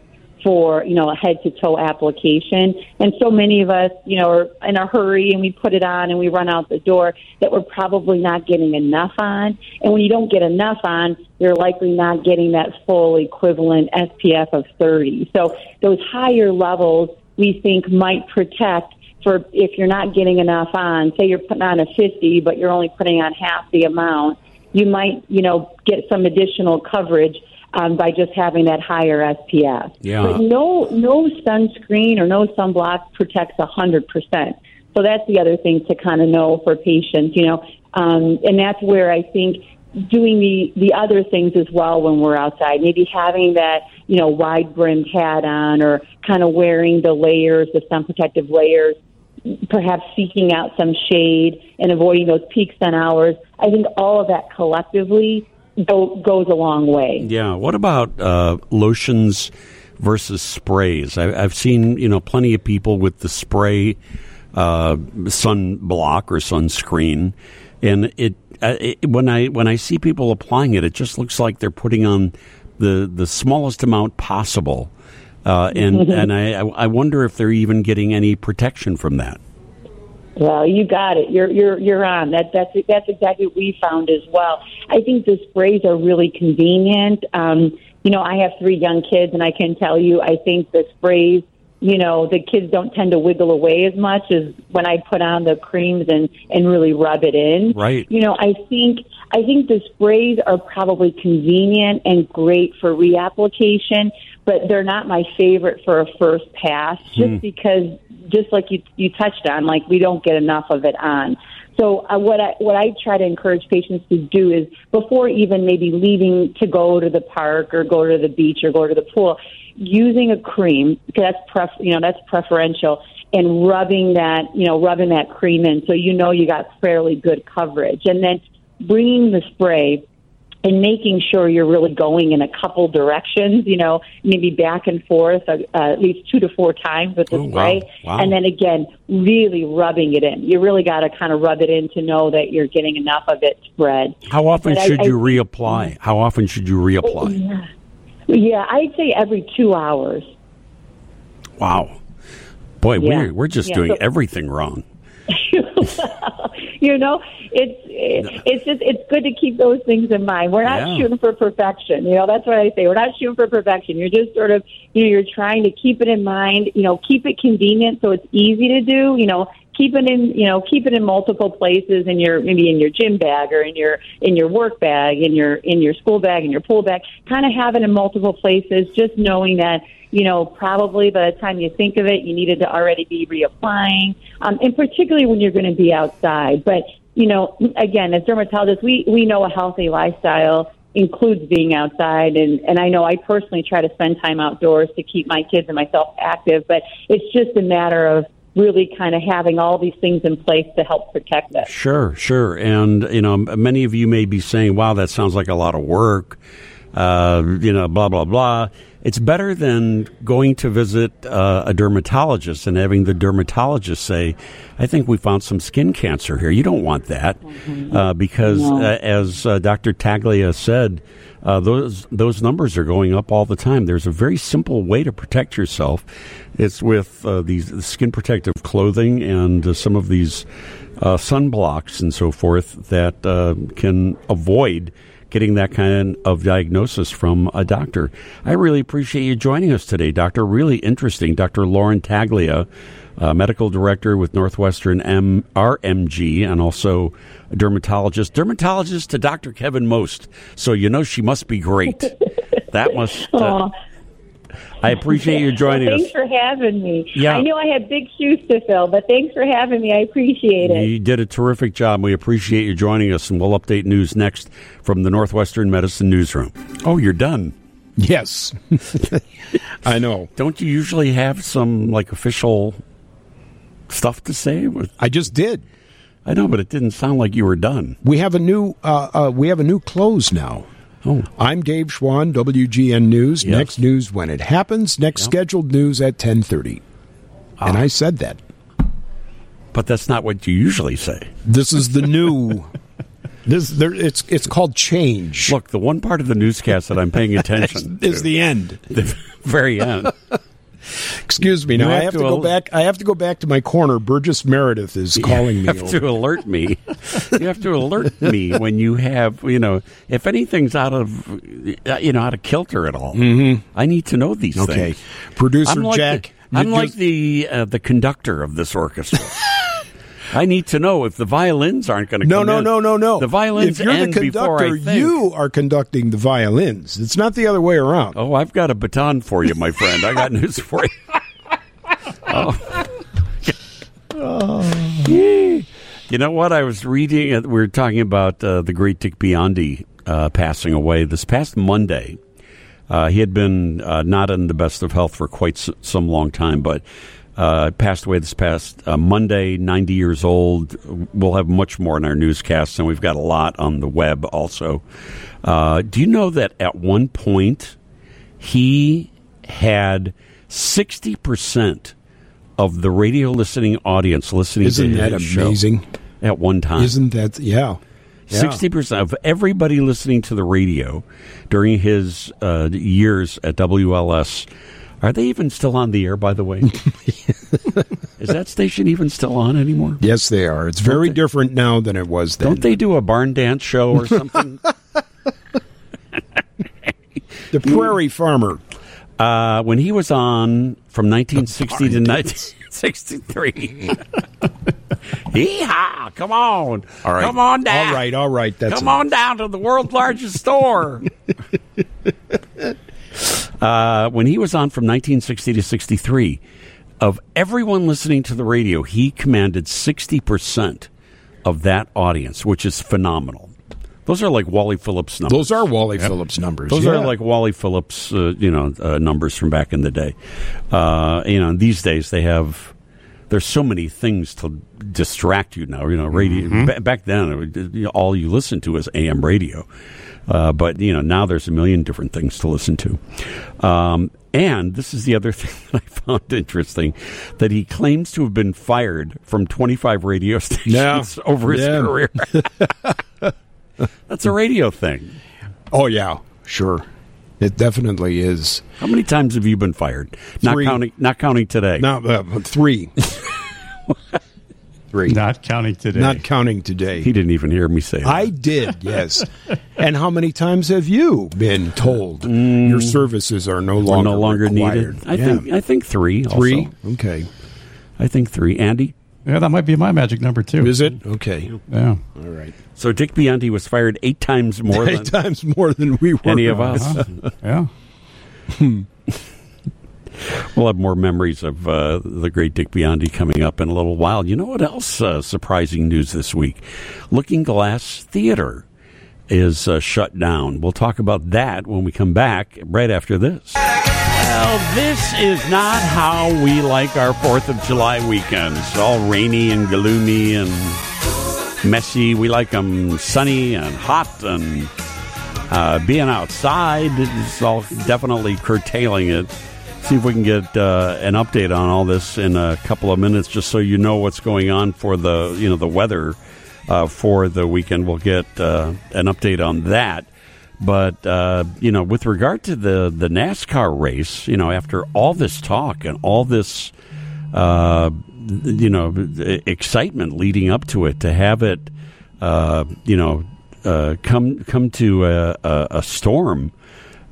for, you know, a head to toe application. And so many of us, you know, are in a hurry and we put it on and we run out the door that we're probably not getting enough on. And when you don't get enough on, you're likely not getting that full equivalent SPF of 30. So those higher levels we think might protect for if you're not getting enough on, say you're putting on a 50, but you're only putting on half the amount, you might, you know, get some additional coverage um, by just having that higher SPF. Yeah. But no, no sunscreen or no sunblock protects a hundred percent. So that's the other thing to kind of know for patients, you know, um, and that's where I think doing the the other things as well when we're outside. Maybe having that you know wide brimmed hat on, or kind of wearing the layers, the sun protective layers. Perhaps seeking out some shade and avoiding those peak sun hours. I think all of that collectively go, goes a long way. Yeah. What about uh, lotions versus sprays? I, I've seen you know plenty of people with the spray uh, sunblock or sunscreen, and it, uh, it when I when I see people applying it, it just looks like they're putting on the the smallest amount possible, uh, and and I I wonder if they're even getting any protection from that. Well, you got it. You're you're you're on. That that's that's exactly what we found as well. I think the sprays are really convenient. Um, you know, I have three young kids, and I can tell you, I think the sprays. You know, the kids don't tend to wiggle away as much as when I put on the creams and and really rub it in. Right. You know, I think I think the sprays are probably convenient and great for reapplication, but they're not my favorite for a first pass, just because just like you you touched on, like we don't get enough of it on. So uh, what I what I try to encourage patients to do is before even maybe leaving to go to the park or go to the beach or go to the pool, using a cream because that's pref you know that's preferential and rubbing that you know rubbing that cream in so you know you got fairly good coverage and then bringing the spray and making sure you're really going in a couple directions, you know, maybe back and forth uh, uh, at least two to four times with the Oh, wow. spray. Wow. And then again, really rubbing it in. You really got to kind of rub it in to know that you're getting enough of it spread. How often But should I- you reapply? How often should you reapply? Yeah. Yeah, I'd say every two hours. Wow. Boy, Yeah. we're we're just Yeah, doing so- everything wrong. [LAUGHS] [LAUGHS] you know, it's it's just it's good to keep those things in mind. We're not Yeah. shooting for perfection. You know, that's what I say. We're not shooting for perfection. You're just sort of you know, you're trying to keep it in mind. You know, keep it convenient so it's easy to do. You know, keep it in you know keep it in multiple places in your maybe in your gym bag or in your in your work bag in your in your school bag in your pool bag. Kind of have it in multiple places. Just knowing that you know, probably by the time you think of it, you needed to already be reapplying, um, and particularly when you're going to be outside. But, you know, again, as dermatologists, we, we know a healthy lifestyle includes being outside, and, and I know I personally try to spend time outdoors to keep my kids and myself active, but it's just a matter of really kind of having all these things in place to help protect us. Sure, sure. And, you know, many of you may be saying, wow, that sounds like a lot of work, uh, you know, blah, blah, blah. It's better than going to visit uh, a dermatologist and having the dermatologist say, I think we found some skin cancer here. You don't want that uh, because, uh, as uh, Dr. Taglia said, uh, those those numbers are going up all the time. There's a very simple way to protect yourself. It's with uh, these skin protective clothing and uh, some of these uh, sunblocks and so forth that uh, can avoid getting that kind of diagnosis from a doctor. I really appreciate you joining us today, Doctor. Really interesting, Dr. Lauren Taglia. Uh, medical director with Northwestern M- RMG and also a dermatologist. Dermatologist to Dr. Kevin Most. So you know she must be great. [LAUGHS] that must. Uh. I appreciate you joining thanks us. Thanks for having me. Yeah. I knew I had big shoes to fill, but thanks for having me. I appreciate it. You did a terrific job. We appreciate you joining us, and we'll update news next from the Northwestern Medicine Newsroom. Oh, you're done. Yes. [LAUGHS] I know. Don't you usually have some like official stuff to say? I just did. I know, but it didn't sound like you were done. We have a new uh, uh, we have a new close now. Oh, I'm Dave Schwan, WGN News. Yes. Next news when it happens. Next scheduled news at 10:30. Ah. And I said that. but that's not what you usually say. This is the new. [LAUGHS] this there, it's it's called change. Look, the one part of the newscast that I'm paying [LAUGHS] attention is to, the end. [LAUGHS] the very end. Excuse me. Now You I have have to to go back. I have to go back to my corner. Burgess Meredith is calling me. you have over. to alert me. You have to alert me when you have, you know, if anything's out of, uh, you know, out of kilter at all. Mm-hmm. I need to know these Okay, things. Okay, producer I'm like Jack. The, I'm like the uh, the conductor of this orchestra. [LAUGHS] I need to know if the violins aren't going to No, come no, in. no, no, no. The violins If you're the conductor, you are conducting the violins. It's not the other way around. Oh, I've got a baton for you, my friend. I got news for you. [LAUGHS] oh. You know what? I was reading. uh, We were talking about uh, the great Dick Biondi uh, passing away this past Monday. Uh, he had been uh, not in the best of health for quite s- some long time, but uh, passed away this past uh, Monday, 90 years old. We'll have much more in our newscasts, and we've got a lot on the web also. Uh, do you know that at one point he had 60% of the radio listening audience listening Isn't to that his show amazing? at one time? Isn't that yeah? Yeah. Sixty percent of everybody listening to the radio during his uh, years at WLS. Are they even still on the air? By the way, [LAUGHS] is that station even still on anymore? Yes, they are. It's very they- different now than it was then. Don't they do a barn dance show or something? [LAUGHS] The [LAUGHS] Prairie Farmer. uh, when he was on from 1960 to 1963. Yeehaw! Come on, All right. come on down. All right, all right. That's Come on down to the world's largest store. Uh, when he was on from 1960 to 63, of everyone listening to the radio, he commanded 60% of that audience, which is phenomenal. Those are like Wally Phillips numbers. Those are Wally Phillips numbers. Those yeah. are like Wally Phillips, uh, you know, uh, numbers from back in the day. Uh, you know, these days they have. There's so many things to distract you now. You know, radio. ba- back then, it you know, all you listened to was AM radio. Uh, but you know, now there's a million different things to listen to. Um, and this is the other [LAUGHS] thing that I found interesting: that he claims to have been fired from 25 radio [LAUGHS] stations Yeah. over his Yeah. career. [LAUGHS] That's a radio thing. Oh yeah, sure. It definitely is. How many times have you been fired? Not counting. Not counting today. Now uh, three, three. Not counting today. Not counting today. He didn't even hear me say that. I did, yes. [LAUGHS] and how many times have you been told mm. your services are no longer no longer required? needed. I Yeah. think. I think three. also. three. Okay, I think three. Andy. yeah, that might be my magic number too. is it okay? Yeah. All right. So Dick Biondi was fired eight times more than Eight times more than we were. any of us. Uh-huh. Yeah. [LAUGHS] We'll have more memories of uh, the great Dick Biondi coming up in a little while. You know what else? Uh, surprising news this week: Lookingglass Theater is uh, shut down. We'll talk about that when we come back right after this. Well, this is not how we like our Fourth of July weekends. All rainy and gloomy and messy. We like them sunny and hot and uh, being outside is all definitely curtailing it. See if we can get uh, an update on all this in a couple of minutes, just so you know what's going on for the you know the weather uh, for the weekend. We'll get uh, an update on that. But uh, you know, with regard to the the NASCAR race, you know, after all this talk and all this uh, you know excitement leading up to it, to have it uh, you know come come to a, a storm.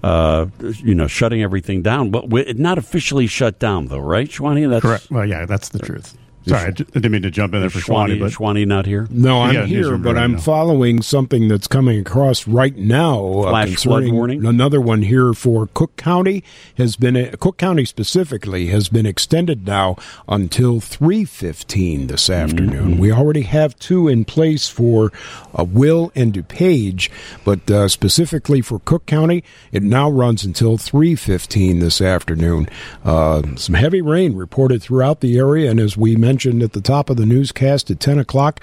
Uh, you know, shutting everything down, but not officially shut down, though, right, Schwani? That's Correct. Well, yeah, that's the truth. Sorry, I didn't mean to jump in there for Schwani, Schwani, but Schwani not here. No, I'm got a here, but right I'm now. following something that's coming across right now. uh, Flash concerning flood warning? Another one here for Cook County has been uh, Cook County specifically has been extended now until 3:15 this afternoon. Mm-hmm. We already have two in place for uh, Will and DuPage, but uh, specifically for Cook County, it now runs until 3:15 this afternoon. Uh, some heavy rain reported throughout the area, and as we mentioned at the top of the newscast at 10 o'clock.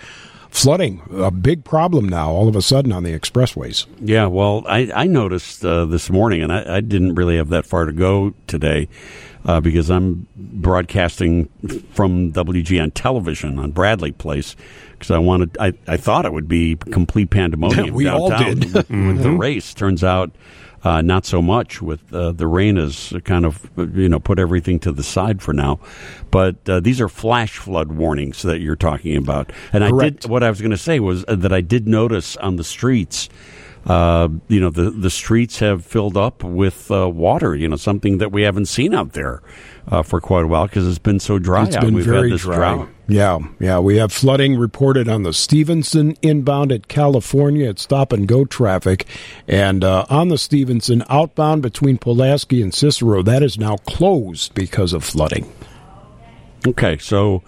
Flooding, a big problem now, all of a sudden on the expressways. Yeah, well, I, I noticed uh, this morning, and I, I didn't really have that far to go today uh, because I'm broadcasting from WGN television on Bradley Place because I wanted, I, I thought it would be complete [LAUGHS] pandemonium We all did. with the race. Turns out. Uh, not so much with uh, the rain has kind of you know put everything to the side for now, but uh, these are flash flood warnings that you're talking about. And I did what I was going to say was uh, that I did notice on the streets uh, you know, the, the streets have filled up with uh, water, you know, something that we haven't seen out there uh, for quite a while because it's been so dry It's out. been We've very had this dry. drought. Yeah, yeah. We have flooding reported on the Stevenson inbound at California at stop and go traffic, and uh, on the Stevenson outbound between Pulaski and Cicero, that is now closed because of flooding. Okay, so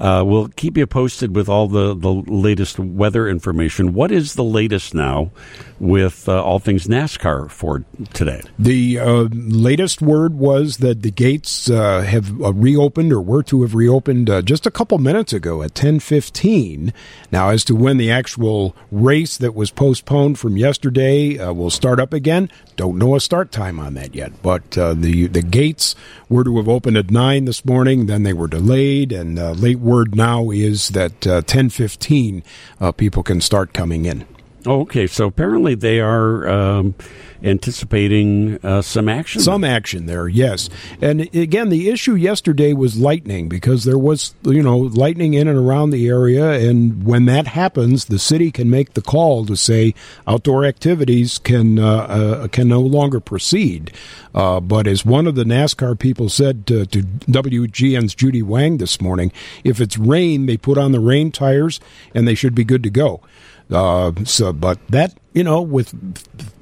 uh, we'll keep you posted with all the, the latest weather information. What is the latest now with uh, all things NASCAR for today? The uh, latest word was that the gates uh, have uh, reopened or were to have reopened uh, just a couple minutes ago at 10:15. Now, as to when the actual race that was postponed from yesterday will start up again, don't know a start time on that yet. But the the gates were to have opened at nine this morning. Then they were delayed, and late word now is that uh, 10:15 uh, people can start coming in. Okay, so apparently they are um, anticipating uh, some action. Some action there, yes. And again, the issue yesterday was lightning because there was, you know, lightning in and around the area. And when that happens, the city can make the call to say outdoor activities can uh, uh, can no longer proceed. Uh, but as one of the NASCAR people said to, to WGN's Judy Wang this morning, if it's rain, they put on the rain tires and they should be good to go. Uh, so, but that you know, with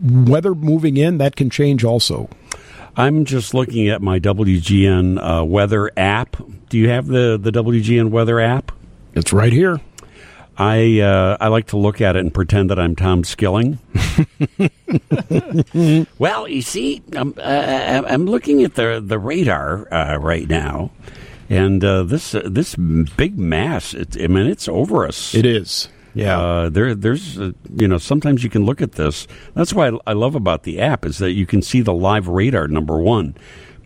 weather moving in, that can change also. I'm just looking at my WGN uh, weather app. Do you have the, the WGN weather app? It's right here. I uh, I like to look at it and pretend that I'm Tom Skilling. [LAUGHS] well, you see, I'm, uh, I'm looking at the the radar uh, right now, and uh, this uh, this big mass. It, I mean, it's over us. It is. Yeah. Uh, there, there's, uh, you know, sometimes you can look at this. That's why I, I love about the app is that you can see the live radar. Number one,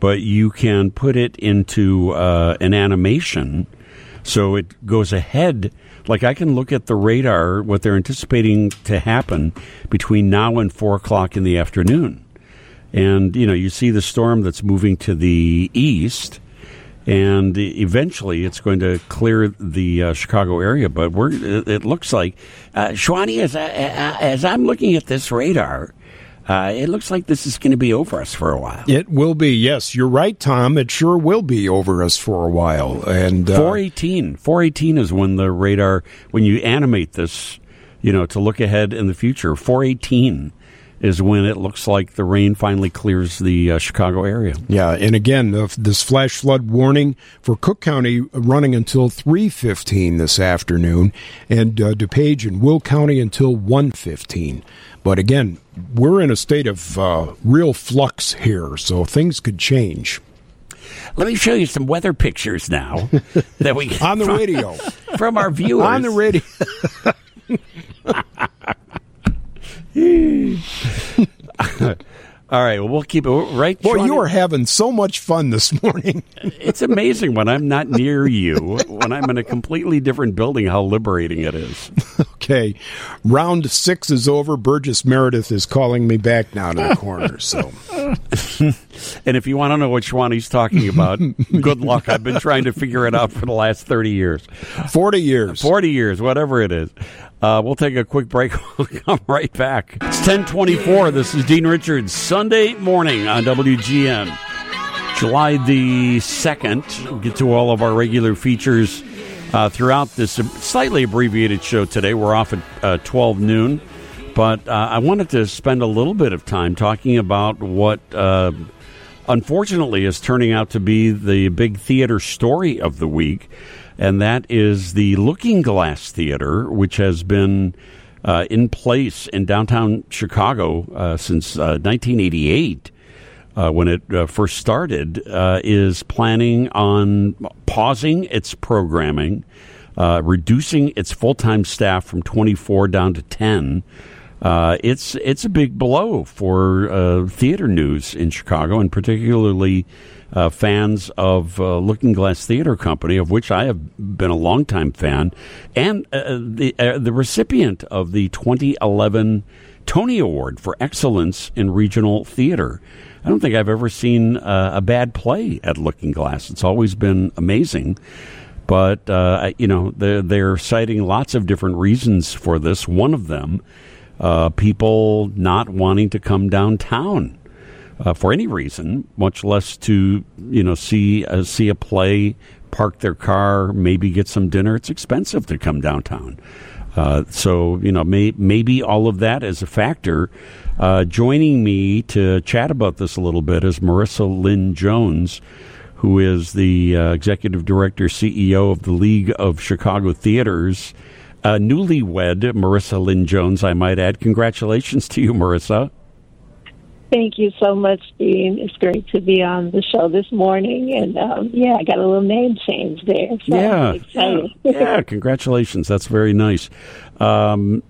but you can put it into uh, an animation, so it goes ahead. Like I can look at the radar, what they're anticipating to happen between now and four o'clock in the afternoon, and you know, you see the storm that's moving to the east and eventually it's going to clear the uh, Chicago area. But we're, it, looks like, uh, Schwani, as, I, as I'm looking at this radar, uh, it looks like this is going to be over us for a while. It will be, yes. You're right, Tom. It sure will be over us for a while. And uh, 418, 418 is when the radar, when you animate this, you know, to look ahead in the future. 418 is when it looks like the rain finally clears the uh, Chicago area. Yeah, and again, uh, this flash flood warning for Cook County running until 3:15 this afternoon, and uh, DuPage and Will County until 1:15. But again, we're in a state of uh, real flux here, so things could change. Let me show you some weather pictures now [LAUGHS] that we on the radio from our viewers on the radio. [LAUGHS] All right, well, we'll keep it right. Boy, Sean, you are having so much fun this morning. [LAUGHS] It's amazing when I'm not near you, when I'm in a completely different building, how liberating it is. okay, round six is over. Burgess Meredith is calling me back now to the corner. So, [LAUGHS] and if you want to know what Schwani's talking about, [LAUGHS] good luck. I've been trying to figure it out for the last thirty years, forty years, forty years, whatever it is. Uh, we'll take a quick break. [LAUGHS] We'll come right back. It's 1024. This is Dean Richards, Sunday morning on WGN. July the 2nd. We'll get to all of our regular features uh, throughout this slightly abbreviated show today. We're off at uh, 12 noon. But uh, I wanted to spend a little bit of time talking about what uh, unfortunately is turning out to be the big theater story of the week and that is the Lookingglass Theater, which has been uh, in place in downtown Chicago uh, since uh, 1988. Uh, when it uh, first started, uh, is planning on pausing its programming, reducing its full time staff from 24 down to 10. it's it's a big blow for theater news in Chicago, and particularly uh, fans of uh, Lookingglass Theater Company, of which I have been a longtime fan, and uh, the uh, the recipient of the 2011 Tony Award for Excellence in Regional Theater. I don't think I've ever seen uh, a bad play at Lookingglass. It's always been amazing. But, uh, you know, they're, they're, citing lots of different reasons for this. One of them, people not wanting to come downtown uh, for any reason, much less to you know see uh, see a play, park their car, maybe get some dinner. It's expensive to come downtown. Uh, so you know may, maybe all of that is a factor. Uh, joining me to chat about this a little bit is Marissa Lynn Jones, who is the uh, executive director, CEO of the League of Chicago Theaters. Uh, newlywed Marissa Lynn Jones, I might add. Congratulations to you, Marissa. Thank you so much, Dean. It's great to be on the show this morning, and um, yeah, I got a little name change there. So yeah, excited. [LAUGHS] yeah, congratulations. That's very nice. Um,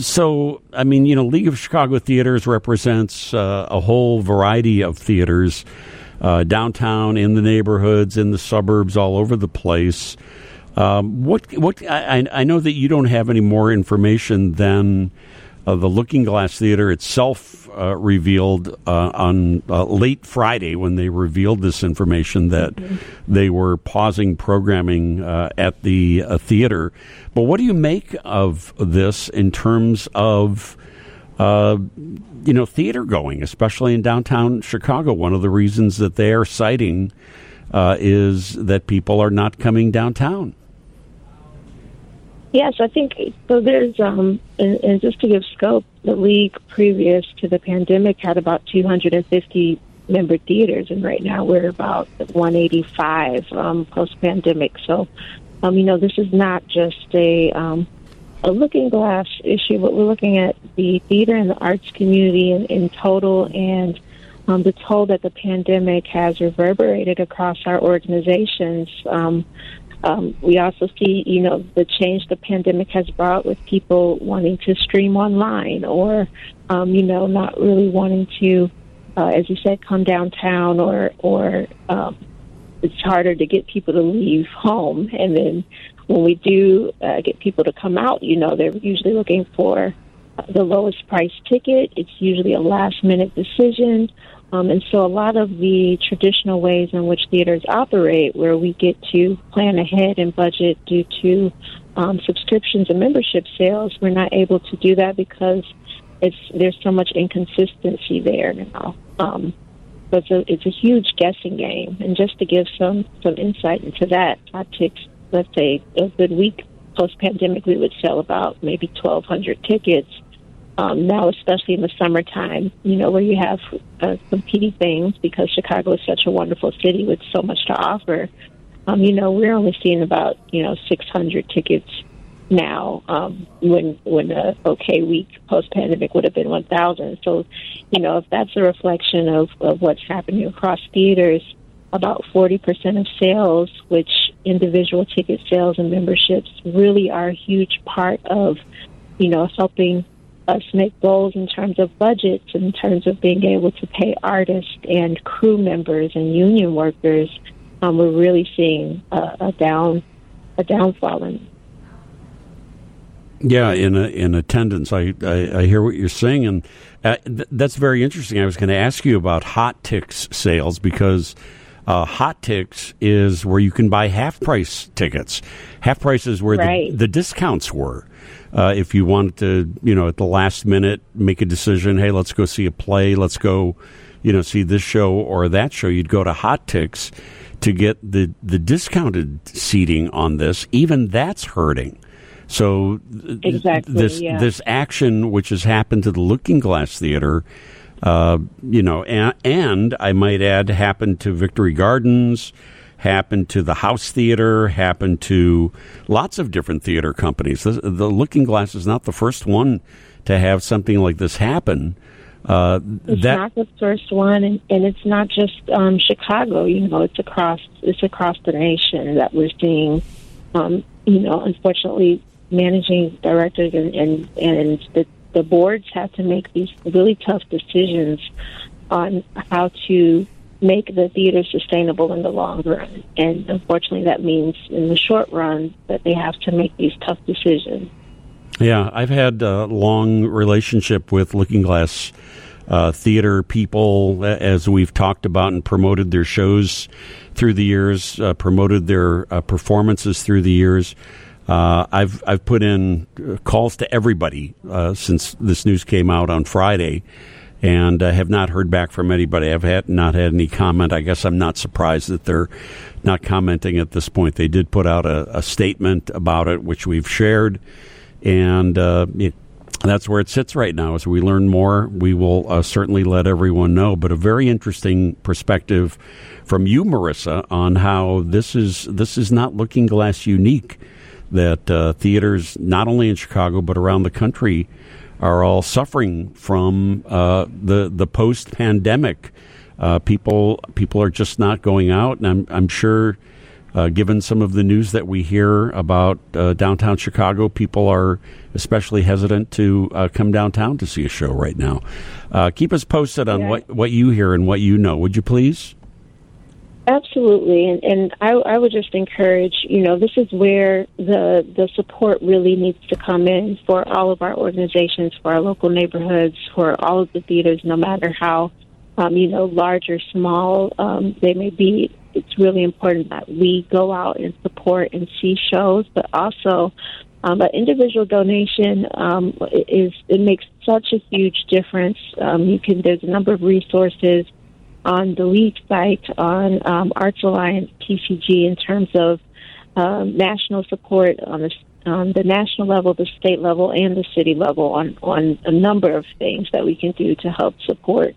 so, I mean, you know, League of Chicago Theaters represents uh, a whole variety of theaters uh, downtown, in the neighborhoods, in the suburbs, all over the place. Um, what? What? I, I know that you don't have any more information than uh, the Lookingglass Theater itself uh, revealed uh, on uh, late Friday when they revealed this information that mm-hmm. they were pausing programming uh, at the uh, theater. But what do you make of this in terms of? you know, theater going, especially in downtown Chicago. One of the reasons that they are citing is that people are not coming downtown. Yes, I think so. There's um, and, and just to give scope, the league previous to the pandemic had about 250 member theaters, and right now we're about 185 um, post pandemic. So, um, you know, this is not just a um, a looking glass issue, but we're looking at the theater and the arts community in, in total, and um, the toll that the pandemic has reverberated across our organizations. Um, um, we also see, you know, the change the pandemic has brought with people wanting to stream online or, um, you know, not really wanting to, uh, as you said, come downtown or, or, um, it's harder to get people to leave home. And then when we do uh, get people to come out, you know, they're usually looking for the lowest price ticket. It's usually a last minute decision um, and so a lot of the traditional ways in which theaters operate, where we get to plan ahead and budget due to um, subscriptions and membership sales, we're not able to do that because it's there's so much inconsistency there now. Um, so it's a, it's a huge guessing game. And just to give some, some insight into that, I took, let's say, a good week post pandemic, we would sell about maybe 1,200 tickets um, now, especially in the summertime, you know, where you have uh, competing things because Chicago is such a wonderful city with so much to offer. Um, you know, we're only seeing about you know 600 tickets now. Um, when when a okay week post pandemic would have been 1,000. So, you know, if that's a reflection of of what's happening across theaters, about 40% of sales, which individual ticket sales and memberships really are a huge part of, you know, helping us make goals in terms of budgets, in terms of being able to pay artists and crew members and union workers, um, we're really seeing a, a down a downfall in. Yeah, in a, in attendance, I, I, I hear what you're saying, and uh, th- that's very interesting. I was going to ask you about HotTix sales because uh, HotTix is where you can buy half price tickets. Half price is where right. the, the discounts were. Uh, if you wanted to, you know, at the last minute make a decision, hey, let's go see a play, let's go, you know, see this show or that show, you'd go to HotTix to get the the discounted seating on this. Even that's hurting. So exactly, this yeah. this action, which has happened to the Lookingglass Theater, uh, you know, and, and I might add, happened to Victory Gardens happened to the House Theater, happened to lots of different theater companies. The, the Lookingglass is not the first one to have something like this happen. Uh, it's that, not the first one, and, and it's not just um, Chicago. You know, it's across it's across the nation that we're seeing. Um, you know, unfortunately, managing directors and and, and the the boards have to make these really tough decisions on how to make the theater sustainable in the long run. And unfortunately, that means in the short run that they have to make these tough decisions. Yeah, I've had a long relationship with Lookingglass uh, theater people, as we've talked about and promoted their shows through the years, uh, promoted their uh, performances through the years. Uh, I've I've put in uh, calls to everybody uh, since this news came out on Friday, and uh, have not heard back from anybody. I've had not had any comment. I guess I'm not surprised that they're not commenting at this point. They did put out a, a statement about it, which we've shared, and uh, it, that's where it sits right now. As we learn more, we will uh, certainly let everyone know. But a very interesting perspective from you, Marissa, on how this is this is not Lookingglass unique. That uh, theaters, not only in Chicago but around the country, are all suffering from uh, the the post pandemic. Uh, people people are just not going out, and I'm I'm sure uh, given some of the news that we hear about uh, downtown Chicago, people are especially hesitant to uh, come downtown to see a show right now. Uh, keep us posted on Yeah. what, what you hear and what you know, would you please? Absolutely, and, and I, I would just encourage, you know, this is where the the support really needs to come in for all of our organizations, for our local neighborhoods, for all of the theaters, no matter how, um, you know, large or small um, they may be. It's really important that we go out and support and see shows, but also um, an individual donation um, is it makes such a huge difference. Um, you can there's a number of resources on the League site, on um, Arts Alliance TCG, in terms of um, national support on the on the national level, the state level, and the city level on on a number of things that we can do to help support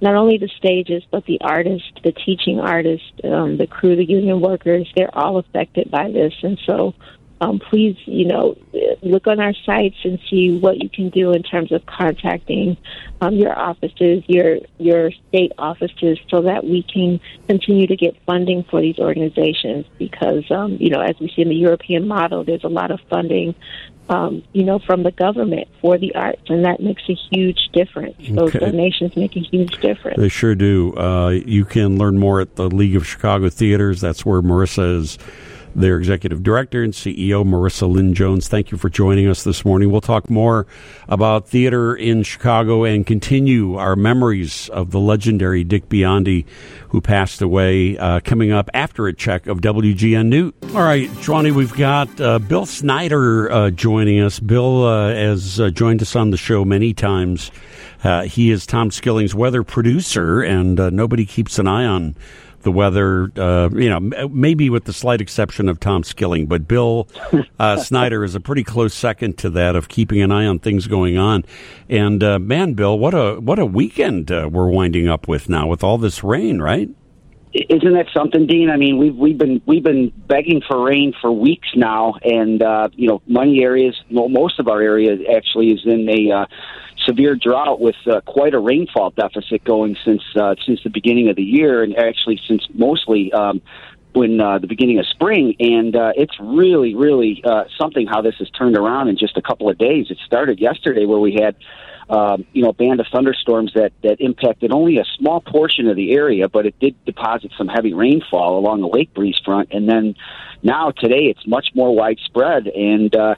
not only the stages but the artists, the teaching artists, um, the crew, the union workers. They're all affected by this, and so um, please, you know, look on our sites and see what you can do in terms of contacting um, your offices, your your state offices, so that we can continue to get funding for these organizations. Because, um, you know, as we see in the European model, there's a lot of funding, um, you know, from the government for the arts, and that makes a huge difference. Those donations make a huge difference. They sure do. Uh, you can learn more at the League of Chicago Theaters. That's where Marissa is their executive director and CEO, Marissa Lynn Jones. Thank you for joining us this morning. We'll talk more about theater in Chicago and continue our memories of the legendary Dick Biondi, who passed away, uh, coming up after a check of WGN Newt. All right, Johnny, we've got uh, Bill Snyder uh, joining us. Bill uh, has uh, joined us on the show many times. Uh, he is Tom Skilling's weather producer, and nobody keeps an eye on the weather. Uh, you know, maybe with the slight exception of Tom Skilling, but Bill uh, [LAUGHS] Snyder is a pretty close second to that of keeping an eye on things going on. And uh, man, Bill, what a what a weekend uh, we're winding up with now with all this rain, right? Isn't that something, Dean? I mean, we've we've been we've been begging for rain for weeks now, and uh, you know, many areas, most of our area actually is in a uh, severe drought with uh, quite a rainfall deficit going since uh, since the beginning of the year, and actually since mostly um, when uh, the beginning of spring. And uh, it's really, really uh, something how this has turned around in just a couple of days. It started yesterday where we had um, you know, a band of thunderstorms that, that impacted only a small portion of the area, but it did deposit some heavy rainfall along the lake breeze front. And then now today it's much more widespread and, uh,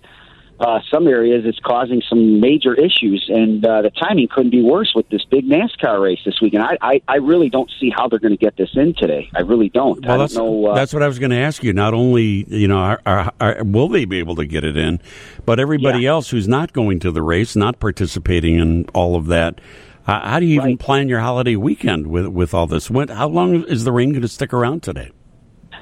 uh, some areas it's causing some major issues, and uh, the timing couldn't be worse with this big NASCAR race this weekend. I, I, I really don't see how they're going to get this in today. I really don't. I Well, don't that's know. Uh, that's what I was going to ask you. Not only you know, are, are, are, will they be able to get it in, but everybody Yeah. else who's not going to the race, not participating in all of that. How do you even Right. plan your holiday weekend with with all this? When, how long is the rain going to stick around today?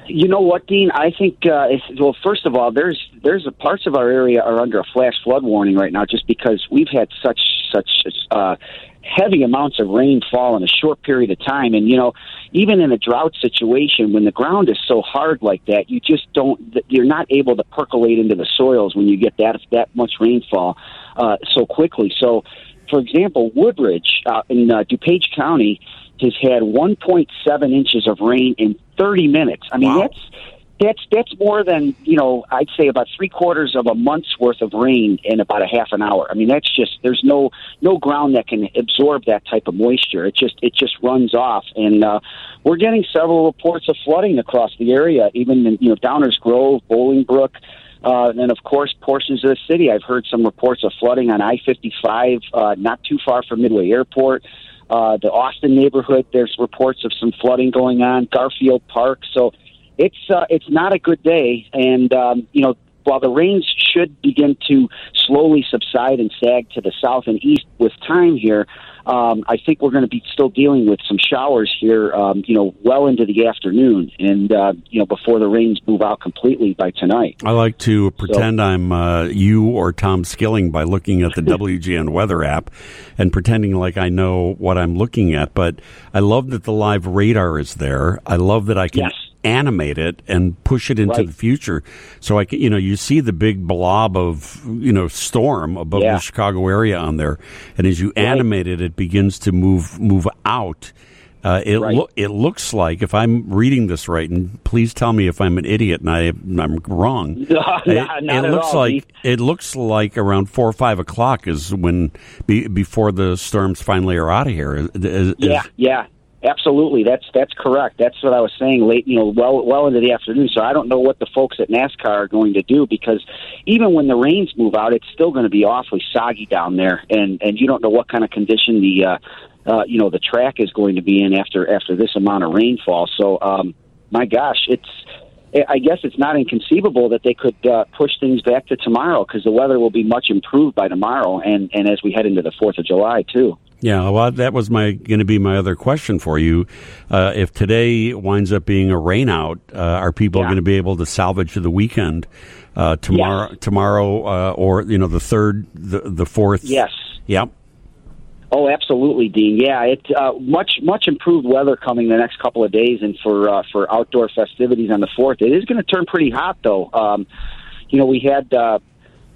You know what, Dean? I think uh, if, well, first of all, there's there's a, parts of our area are under a flash flood warning right now, just because we've had such such uh, heavy amounts of rainfall in a short period of time, and you know, even in a drought situation, when the ground is so hard like that, you just don't you're not able to percolate into the soils when you get that that much rainfall uh, so quickly. So, for example, Woodridge uh, in uh, DuPage County has had 1.7 inches of rain in 30 minutes. I mean, Wow. that's that's that's more than you know. I'd say about three quarters of a month's worth of rain in about a half an hour. I mean, that's just there's no no ground that can absorb that type of moisture. It just it just runs off, and uh, we're getting several reports of flooding across the area, even in you know Downers Grove, Bolingbrook. Uh, and of course, portions of the city. I've heard some reports of flooding on I 55, uh, not too far from Midway Airport. Uh, the Austin neighborhood, there's reports of some flooding going on. Garfield Park. So it's uh, it's not a good day. And um, you know, while the rains should begin to slowly subside and sag to the south and east with time here, um, I think we're going to be still dealing with some showers here, um, you know, well into the afternoon, and uh, you know, before the rains move out completely by tonight. I like to pretend so, I'm uh, you or Tom Skilling by looking at the [LAUGHS] WGN weather app and pretending like I know what I'm looking at. But I love that the live radar is there. I love that I can yes animate it and push it into right. the future. So I can, you know, you see the big blob of, you know, storm above yeah. the Chicago area on there. And as you right. animate it, it begins to move, move out. Uh, it right. lo- it looks like if I'm reading this right, and please tell me if I'm an idiot and I am wrong. [LAUGHS] No, it, not it looks all, like it looks like around four or five o'clock is when be, before the storms finally are out of here. Is, is, yeah, yeah. Absolutely, that's that's correct. That's what I was saying late, you know, well well into the afternoon. So I don't know what the folks at NASCAR are going to do because even when the rains move out, it's still going to be awfully soggy down there, and and you don't know what kind of condition the uh, uh, you know the track is going to be in after after this amount of rainfall. So um, my gosh, it's I guess it's not inconceivable that they could uh, push things back to tomorrow because the weather will be much improved by tomorrow, and and as we head into the Fourth of July too. Yeah, well, that was my going to be my other question for you. Uh, if today winds up being a rainout, uh, are people Yeah. going to be able to salvage the weekend uh, tomorrow? Yes. Tomorrow, uh, or you know, the third, the the fourth. Yes. Yep. Oh, absolutely, Dean. Yeah, it's uh, much much improved weather coming the next couple of days, and for uh, for outdoor festivities on the fourth, it is going to turn pretty hot though. Um, you know, we had. Uh,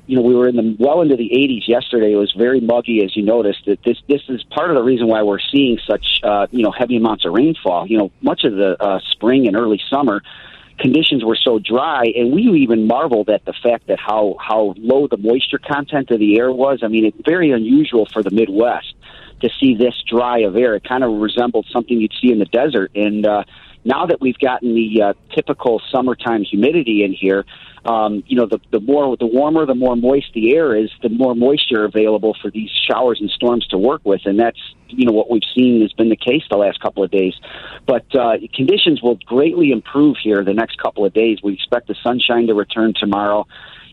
you know, we were in the well into the 80s yesterday. It was very muggy, as you noticed. That this this is part of the reason why we're seeing such uh, you know heavy amounts of rainfall. You know, much of the uh, spring and early summer conditions were so dry, and we even marveled at the fact that how how low the moisture content of the air was. I mean, it's very unusual for the Midwest to see this dry of air. It kind of resembled something you'd see in the desert, and uh, now that we've gotten the uh, typical summertime humidity in here, um, you know, the, the more, the warmer, the more moist the air is, the more moisture available for these showers and storms to work with, and that's, you know, what we've seen has been the case the last couple of days. But uh, conditions will greatly improve here the next couple of days. We expect the sunshine to return tomorrow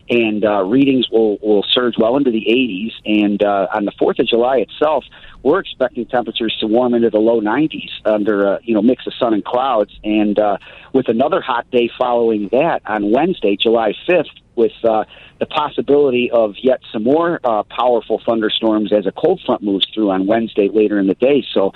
and uh, readings will, will surge well into the 80s. And uh, on the 4th of July itself, we're expecting temperatures to warm into the low 90s under a you know mix of sun and clouds. And uh, with another hot day following that on Wednesday, July 5th, with uh, the possibility of yet some more uh, powerful thunderstorms as a cold front moves through on Wednesday later in the day. So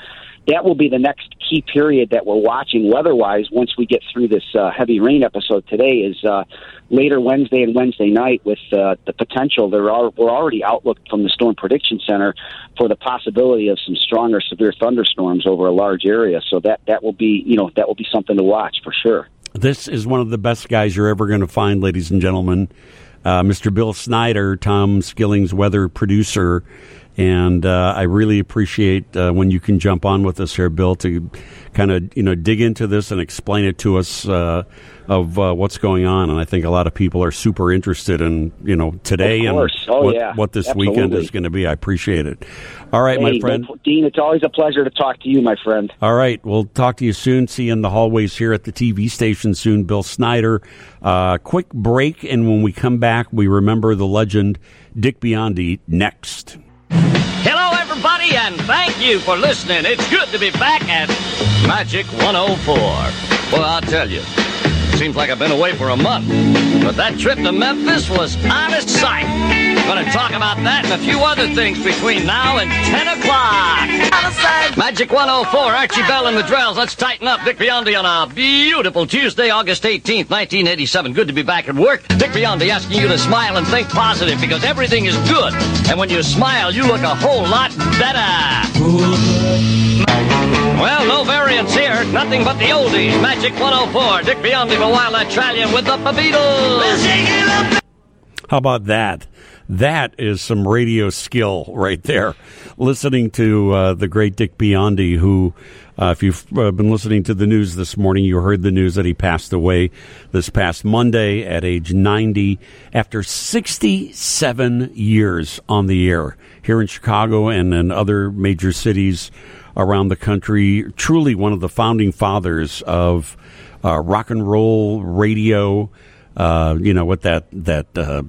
that will be the next key period that we're watching weather-wise once we get through this uh, heavy rain episode today is uh, later Wednesday and Wednesday night with uh, the potential there are we're already outlooked from the storm prediction center for the possibility of some stronger severe thunderstorms over a large area so that that will be you know that will be something to watch for sure This is one of the best guys you're ever going to find, ladies and gentlemen. Uh, Mr. Bill Snyder, Tom Skilling's weather producer. And uh, I really appreciate uh, when you can jump on with us here, Bill, to kind of you know dig into this and explain it to us uh, of uh, what's going on. And I think a lot of people are super interested in you know today and. Oh, what, yeah. what this weekend is going to be. I appreciate it. All right, my friend. no- Dean it's always a pleasure to talk to you my friend All right. We'll talk to you soon. See you in the hallways here at the TV station soon. Bill Snyder. Uh, quick break, and when we come back, we remember the legend Dick Biondi next. Everybody, and thank you for listening. It's good to be back at Magic 104. Well, I'll tell you, seems like I've been away for a month, but that trip to Memphis was out of sight. Gonna talk about that and a few other things between now and 10 o'clock. Magic 104, Archie Bell and the Drells. Let's tighten up. Dick Biondi on a beautiful Tuesday, August 18th, 1987. Good to be back at work. Dick Biondi asking you to smile and think positive because everything is good. And when you smile, you look a whole lot better. Well, no variants here. Nothing but the oldies. Magic 104. Dick Biondi for Wild Australian with the Beatles. How about that? That is some radio skill right there. Listening to uh, the great Dick Biondi, who, uh, if you've uh, been listening to the news this morning, you heard the news that he passed away this past Monday at age 90 after 67 years on the air here in Chicago and in other major cities around the country. Truly one of the founding fathers of uh, rock and roll radio Uh, you know, with that that uh,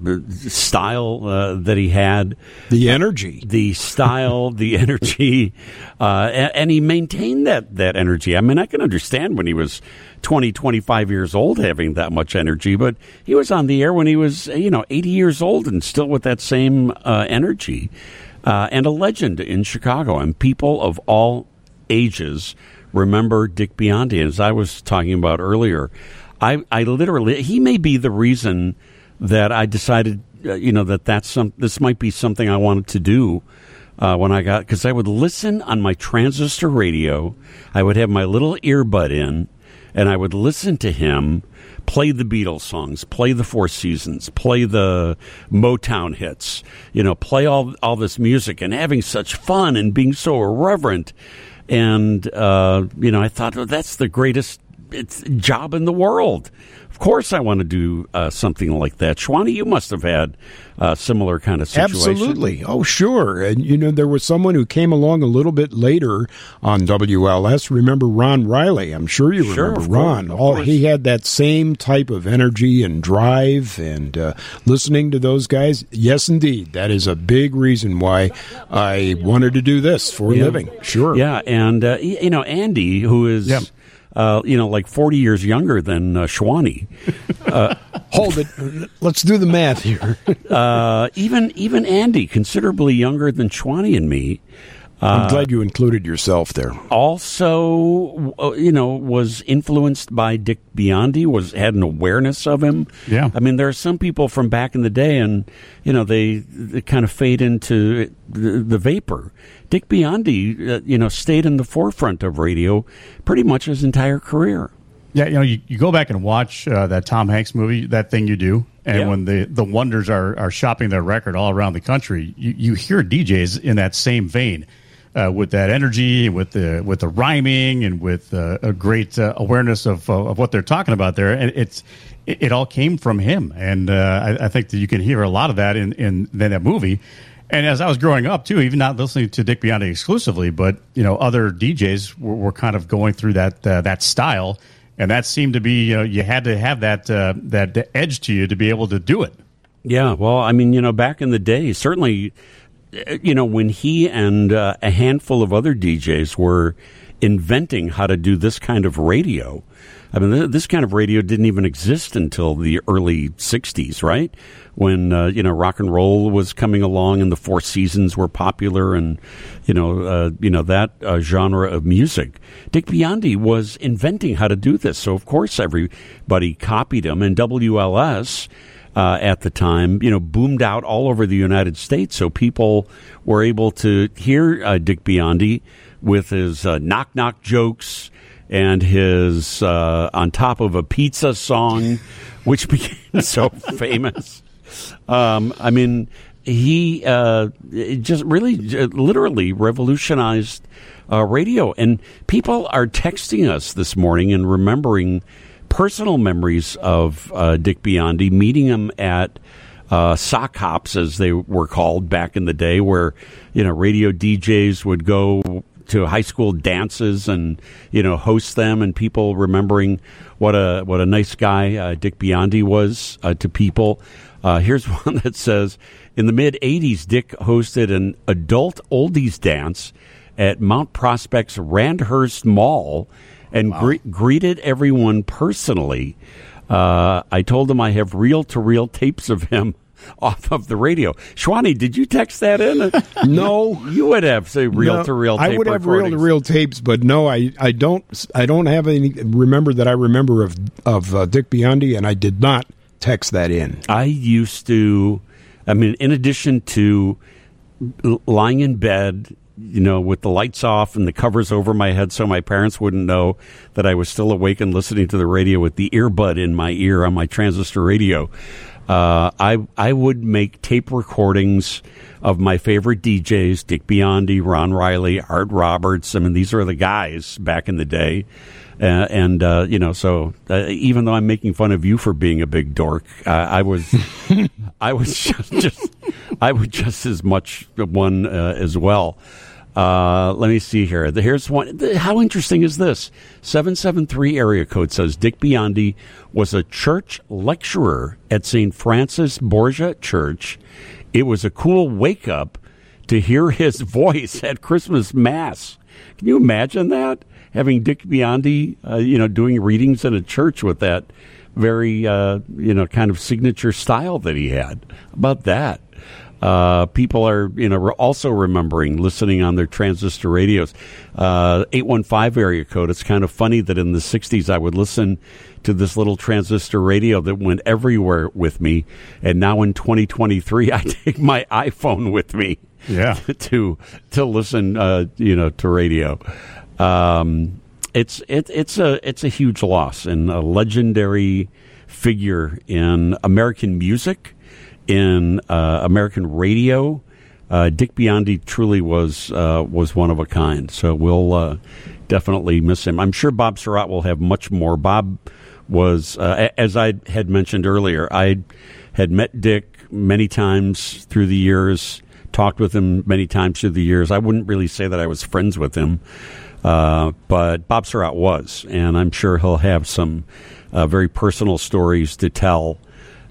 style uh, that he had, the energy, the style, [LAUGHS] the energy, uh, and, and he maintained that that energy. I mean, I can understand when he was 20, 25 years old having that much energy, but he was on the air when he was, you know, 80 years old and still with that same uh, energy. Uh, and a legend in Chicago, and people of all ages remember Dick Biondi. As I was talking about earlier, I, I literally he may be the reason that I decided, uh, you know, that that's some this might be something I wanted to do. Uh, when I got because I would listen on my transistor radio, I would have my little earbud in, and I would listen to him play the Beatles songs, play the Four Seasons, play the Motown hits, you know, play all all this music, and having such fun and being so irreverent. And uh, you know, I thought well, that's the greatest it's job in the world. Of course, I want to do uh, something like that. Schwani, you must have had a similar kind of situation. Absolutely. Oh, sure. And, you know, there was someone who came along a little bit later on WLS. Remember Ron Riley? I'm sure you Sure, remember Ron. course, All, he had that same type of energy and drive and uh, listening to those guys. Yes, indeed. That is a big reason why I wanted to do this for a Yeah. living. Sure. Yeah, and uh, you know Andy, who is uh, you know like forty years younger than uh, Schwani. Uh, Hold it. Let's do the math here. [LAUGHS] uh, even even Andy, considerably younger than Schwani and me. I'm glad you included yourself there. also uh, you know was influenced by Dick Biondi was had an awareness of him Yeah. I mean there are some people from back in the day and you know they, they kind of fade into the, the vapor Dick Biondi uh, you know stayed in the forefront of radio pretty much his entire career Yeah, you know, you, you go back and watch uh, that Tom Hanks movie, that thing you do, and Yeah. when the, the Wonders are, are shopping their record all around the country, you, you hear DJs in that same vein, uh, with that energy, with the with the rhyming, and with uh, a great uh, awareness of uh, of what they're talking about there, and it's it, it all came from him, and uh, I, I think that you can hear a lot of that in in, in that movie. And as I was growing up too, even not listening to Dick Biondi exclusively, but you know other DJs were, were kind of going through that uh, that style, and that seemed to be you know you had to have that uh, that edge to you to be able to do it. Yeah, well, I mean, you know, back in the day, certainly, uh, you know, when he and uh, a handful of other DJs were inventing how to do this kind of radio. I mean, this kind of radio didn't even exist until the early '60s, right? When uh, you know rock and roll was coming along and the Four Seasons were popular, and you know, uh, you know that uh, genre of music. Dick Biondi was inventing how to do this, so of course everybody copied him. And WLS uh, at the time, you know, boomed out all over the United States. So people were able to hear uh, Dick Biondi with his uh, knock knock jokes and his uh, on top of a pizza song, which [LAUGHS] became so famous. Um, I mean, he uh, just really, uh, literally revolutionized uh, radio. And people are texting us this morning and remembering personal memories of uh, Dick Biondi, meeting him at uh, sock hops, as they were called back in the day, where you know radio DJs would go to high school dances and you know host them, and people remembering what a what a nice guy uh, Dick Biondi was uh, to people. Uh, here's [LAUGHS] one that says, in the mid '80s, Dick hosted an adult oldies dance at Mount Prospect's Randhurst Mall and gre- greeted everyone personally. Uh, I told him I have reel to reel tapes of him [LAUGHS] off of the radio. Schwani, did you text that in? [LAUGHS] No. you would have say reel to reel. I would have reel to reel tapes, but no, I, I don't I don't have any. Remember that I remember of of uh, Dick Biondi, and I did not text that in. I used to, I mean, in addition to lying in bed, you know, with the lights off and the covers over my head so my parents wouldn't know that I was still awake and listening to the radio with the earbud in my ear on my transistor radio. Uh, I I would make tape recordings of my favorite DJs: Dick Biondi, Ron Riley, Art Roberts. I mean, these are the guys back in the day. Uh, and uh, you know, so uh, even though I'm making fun of you for being a big dork, uh, I was, [LAUGHS] I was [LAUGHS] just, just, I was just as much one uh, as well. Uh, let me see here. Here's one. How interesting is this? 773 area code says Dick Biondi was a church lecturer at St. Francis Borgia Church. It was a cool wake up to hear his [LAUGHS] voice at Christmas Mass. Can you imagine that? Having Dick Biondi, uh, you know, doing readings in a church with that very, uh, you know, kind of signature style that he had. How about that? Uh, people are, you know, also remembering listening on their transistor radios. Uh, 815 area code. It's kind of funny that in the 60s I would listen to this little transistor radio that went everywhere with me. And now in 2023, [LAUGHS] I take my iPhone with me Yeah. [LAUGHS] to to listen, uh, you know, to radio. Um, it's it, it's a it's a huge loss and a legendary figure in American music, in uh, American radio. Uh, Dick Biondi truly was uh, was one of a kind. So we'll uh, definitely miss him. I'm sure Bob Sirott will have much more. Bob was, uh, as I had mentioned earlier, I had met Dick many times through the years, talked with him many times through the years. I wouldn't really say that I was friends with him, uh, but Bob Sirott was, and I'm sure he'll have some uh, very personal stories to tell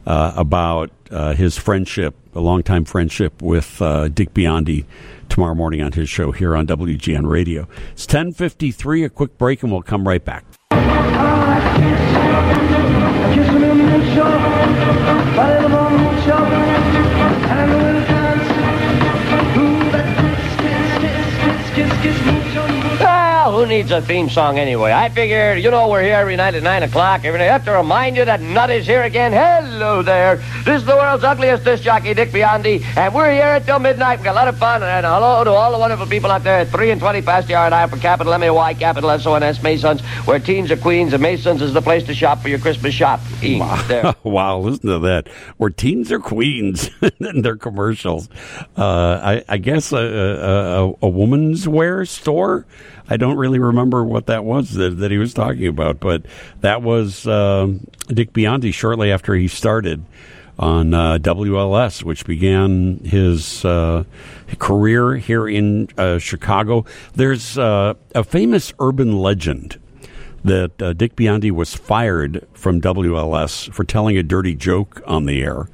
uh, about uh, his friendship, a longtime friendship with uh, Dick Biondi tomorrow morning on his show here on WGN Radio. It's 1053, a quick break, and we'll come right back. Who needs a theme song anyway? I figured, you know, we're here every night at 9 o'clock. Every night. I have to remind you that Nut is here again. Hello there. This is the world's ugliest disc jockey, Dick Biondi, and we're here until midnight. We've got a lot of fun, and hello to all the wonderful people out there at 3 and 20 past the hour and I for capital M-A-Y, capital S-O-N-S, Masons, where teens are queens, and Masons is the place to shop for your Christmas shopping. There. [LAUGHS] wow, listen to that. Where teens are queens [LAUGHS] in their commercials. Uh, I, I guess a, a, a, a woman's wear store. I don't really remember what that was that, that he was talking about, but that was um, Dick Biondi shortly after he started on uh, WLS, which began his uh, career here in uh, Chicago. There's uh, a famous urban legend that uh, Dick Biondi was fired from WLS for telling a dirty joke on the air.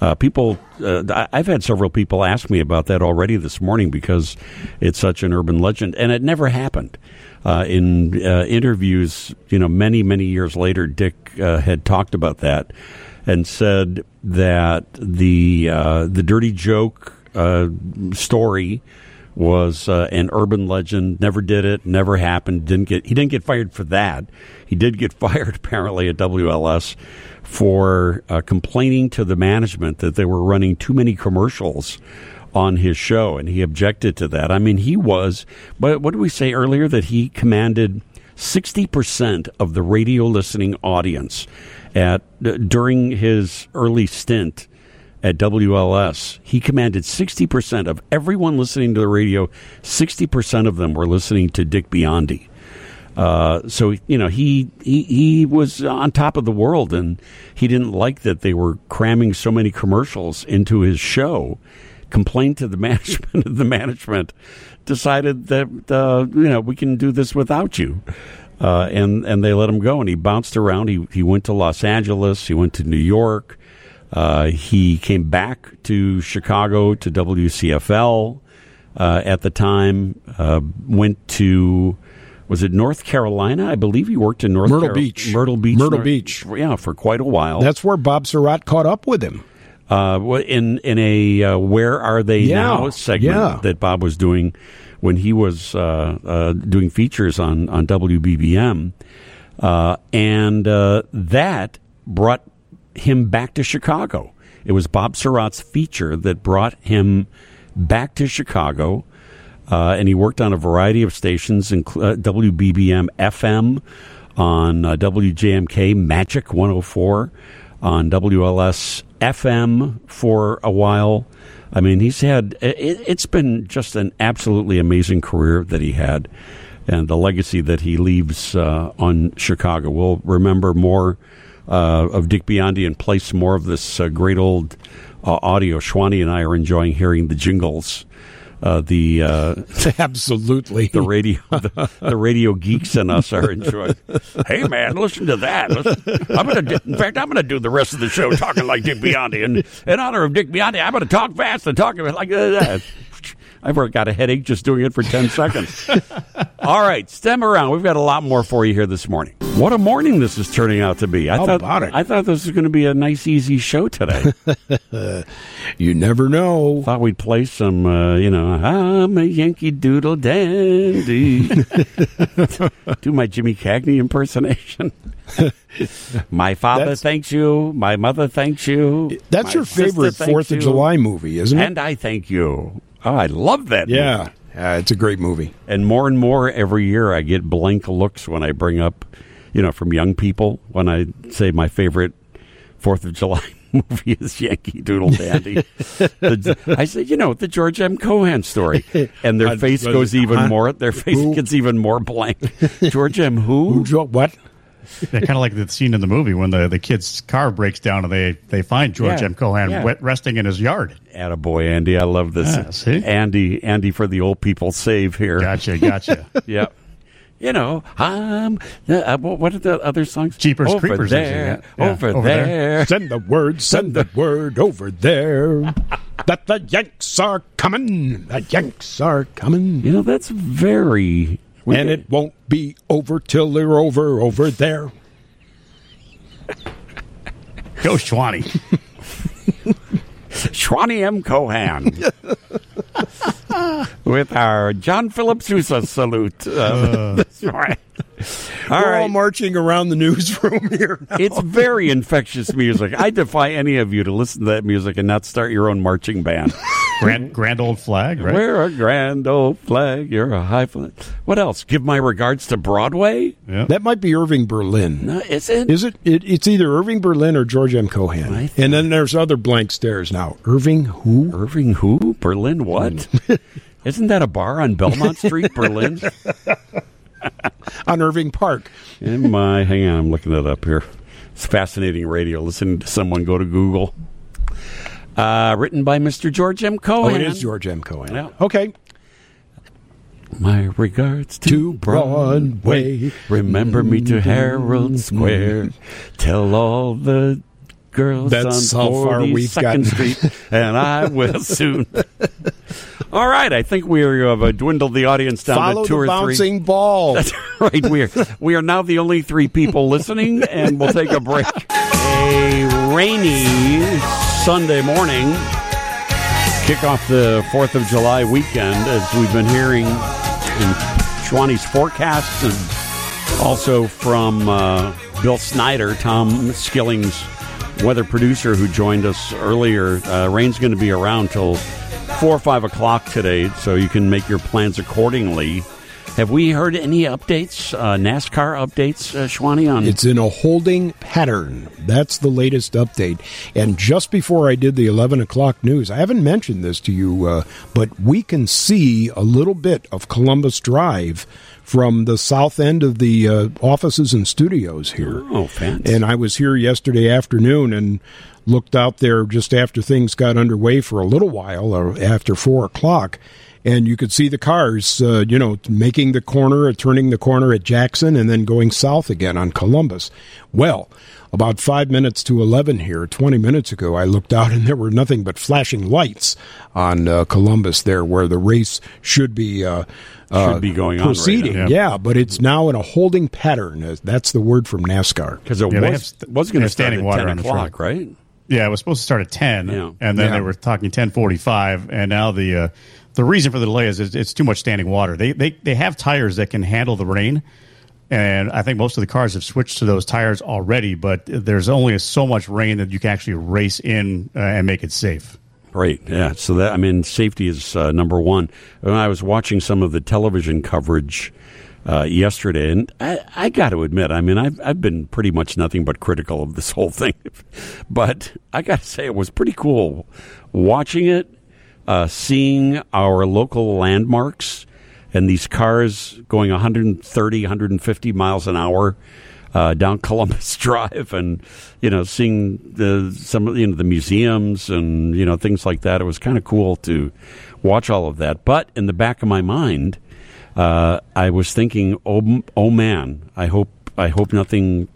Uh, people, uh, I've had several people ask me about that already this morning because it's such an urban legend, and it never happened. Uh, in uh, interviews, you know, many many years later, Dick uh, had talked about that and said that the uh, the dirty joke story was uh, an urban legend. Never did it. Never happened. Didn't get. He didn't get fired for that. He did get [LAUGHS] fired apparently at WLS for uh, complaining to the management that they were running too many commercials on his show, and he objected to that. I mean, he was. But what did we say earlier that he commanded? 60% of the radio listening audience at during his early stint at WLS, he commanded 60% of everyone listening to the radio, 60% of them were listening to Dick Biondi. Uh, so you know he, he he was on top of the world, and he didn't like that they were cramming so many commercials into his show. Complained to the [LAUGHS] management, and the management decided that uh, you know we can do this without you, uh, and and they let him go. And he bounced around. He he went to Los Angeles. He went to New York. Uh, he came back to Chicago to WCFL uh, at the time. Went to was it North Carolina? I believe he worked in North Myrtle Caro- Beach. Myrtle Beach. Myrtle North- Beach. Yeah, for quite a while. That's where Bob Sirott caught up with him. uh, in in a uh, "Where Are They Yeah, Now" segment yeah. that Bob was doing when he was uh, uh, doing features on on WBBM, uh, and uh, that brought him back to Chicago. It was Bob Sirott's feature that brought him back to Chicago. Uh, and he worked on a variety of stations, inclu- uh, WBBM FM, on uh, WJMK Magic 104, on WLS FM for a while. I mean, he's had, it, it's been just an absolutely amazing career that he had and the legacy that he leaves uh, on Chicago. We'll remember more uh, of Dick Biondi and play some more of this uh, great old audio. Schwani and I are enjoying hearing the jingles uh, the uh, [LAUGHS] Absolutely. the radio [LAUGHS] the, the radio geeks in us are enjoying. Hey man, listen to that. Listen, I'm gonna do, in fact I'm gonna do the rest of the show talking like Dick Biondi, and in honor of Dick Biondi, I'm gonna talk fast and talk like that. I've got a headache just doing it for 10 [LAUGHS] seconds. All right, stem around. We've got a lot more for you here this morning. What a morning this is turning out to be. I How thought about it? I thought this was going to be a nice easy show today. [LAUGHS] You never know. thought we'd play some, uh, you know, I'm a Yankee Doodle Dandy. [LAUGHS] Do my Jimmy Cagney impersonation. my father That's- thanks you. My mother thanks you. That's your favorite Fourth of you, July movie, isn't it? And I thank you. Oh, I love that. movie. yeah. It's a great movie. And more and more every year, I get blank looks when I bring up, you know, from young people when I say my favorite Fourth of July [LAUGHS] movie is Yankee Doodle Dandy. The- I say, you know, the George M. Cohan story, and their [LAUGHS] Uh, face goes even huh? more. Their face Who? gets even more blank. George M. Who? Who What? [LAUGHS] Yeah, kind of like the scene in the movie when the, the kid's car breaks down and they, they find George Yeah, M. Cohan yeah. wet, resting in his yard. Attaboy, Andy. I love this. Yeah, see? Andy, Andy for the old people save here. Gotcha, gotcha. [LAUGHS] Yep. You know, um, uh, what what are the other songs? Jeepers over Creepers, there, sing it. Yeah, over, over there. there. Send the word, send the word over there. That the Yanks are coming. The Yanks are coming. You know, that's very. We and get- it won't be over till they're over over there. Go Schwani. [LAUGHS] Schwani M. Cohan. [LAUGHS] With our John Philip Sousa salute. Uh, that's right. All We're all right. marching around the newsroom [LAUGHS] here. now. It's very infectious music. I defy any of you to listen to that music and not start your own marching band. Grand, grand old flag, right? We're a grand old flag. You're a high flag. What else? Give my regards to Broadway? Yeah. That might be Irving Berlin. No, is it? Is it? it? It's either Irving Berlin or George M. Cohan. I And then there's other blank stares now. Irving who? Irving who? Berlin what? Hmm. [LAUGHS] Isn't that a bar on Belmont Street, Berlin? [LAUGHS] On Irving Park. In my, hang on, I'm looking that up here. It's fascinating radio. Listening to someone go to Google. Uh, written by Mr. George M. Cohan. Oh, it is George M. Cohan. Yeah. Okay. My regards to, To Broadway. Remember me to Herald Square. Tell all the girls That's on how far we've 42nd gotten. Street, and I [LAUGHS] will soon. all right, I think we have uh, dwindled the audience down Follow to two the or bouncing ball. That's [LAUGHS] right, we are we are now the only three people listening, and we'll take a break. [LAUGHS] A rainy Sunday morning. Kick off the Fourth of July weekend, as we've been hearing in Schwani's forecasts, and also from uh, Bill Snyder, Tom Skilling's weather producer, who joined us earlier. Uh, rain's going to be around till four or five o'clock today, so you can make your plans accordingly. Have we heard any updates, uh, NASCAR updates, uh, Schwani, on It's in a holding pattern. That's the latest update. And just before I did the 11 o'clock news, I haven't mentioned this to you, uh, but we can see a little bit of Columbus Drive from the south end of the uh, offices and studios here. Oh, fancy. And I was here yesterday afternoon and looked out there just after things got underway for a little while, or after four o'clock. And you could see the cars, uh, you know, making the corner, or turning the corner at Jackson, and then going south again on Columbus. Well, about five minutes to 11 here, 20 minutes ago, I looked out and there were nothing but flashing lights on uh, Columbus there where the race should be. Uh, uh, Should be going on proceeding, now. yeah, but it's now in a holding pattern. Uh, That's the word from NASCAR. because it Yeah, was, have- was going to start standing at water 10 on o'clock, track. right? Yeah, it was supposed to start at ten, Yeah. and then Yeah. they were talking ten forty-five, and now the uh, the reason for the delay is it's, too much standing water. They, they they have tires that can handle the rain, and I think most of the cars have switched to those tires already. But there's only so much rain that you can actually race in uh, and make it safe. Right. Yeah. So that I mean, safety is uh, number one. When I was watching some of the television coverage uh, yesterday, and I, I got to admit, I mean, I've I've been pretty much nothing but critical of this whole thing, [LAUGHS] but I got to say it was pretty cool watching it, uh, seeing our local landmarks and these cars going 130, 150 miles an hour uh, down [LAUGHS] Columbus Drive, and you know, seeing the some of you know the museums and you know things like that. It was kind of cool to watch all of that. But in the back of my mind, uh, I was thinking, oh, oh man, I hope I hope nothing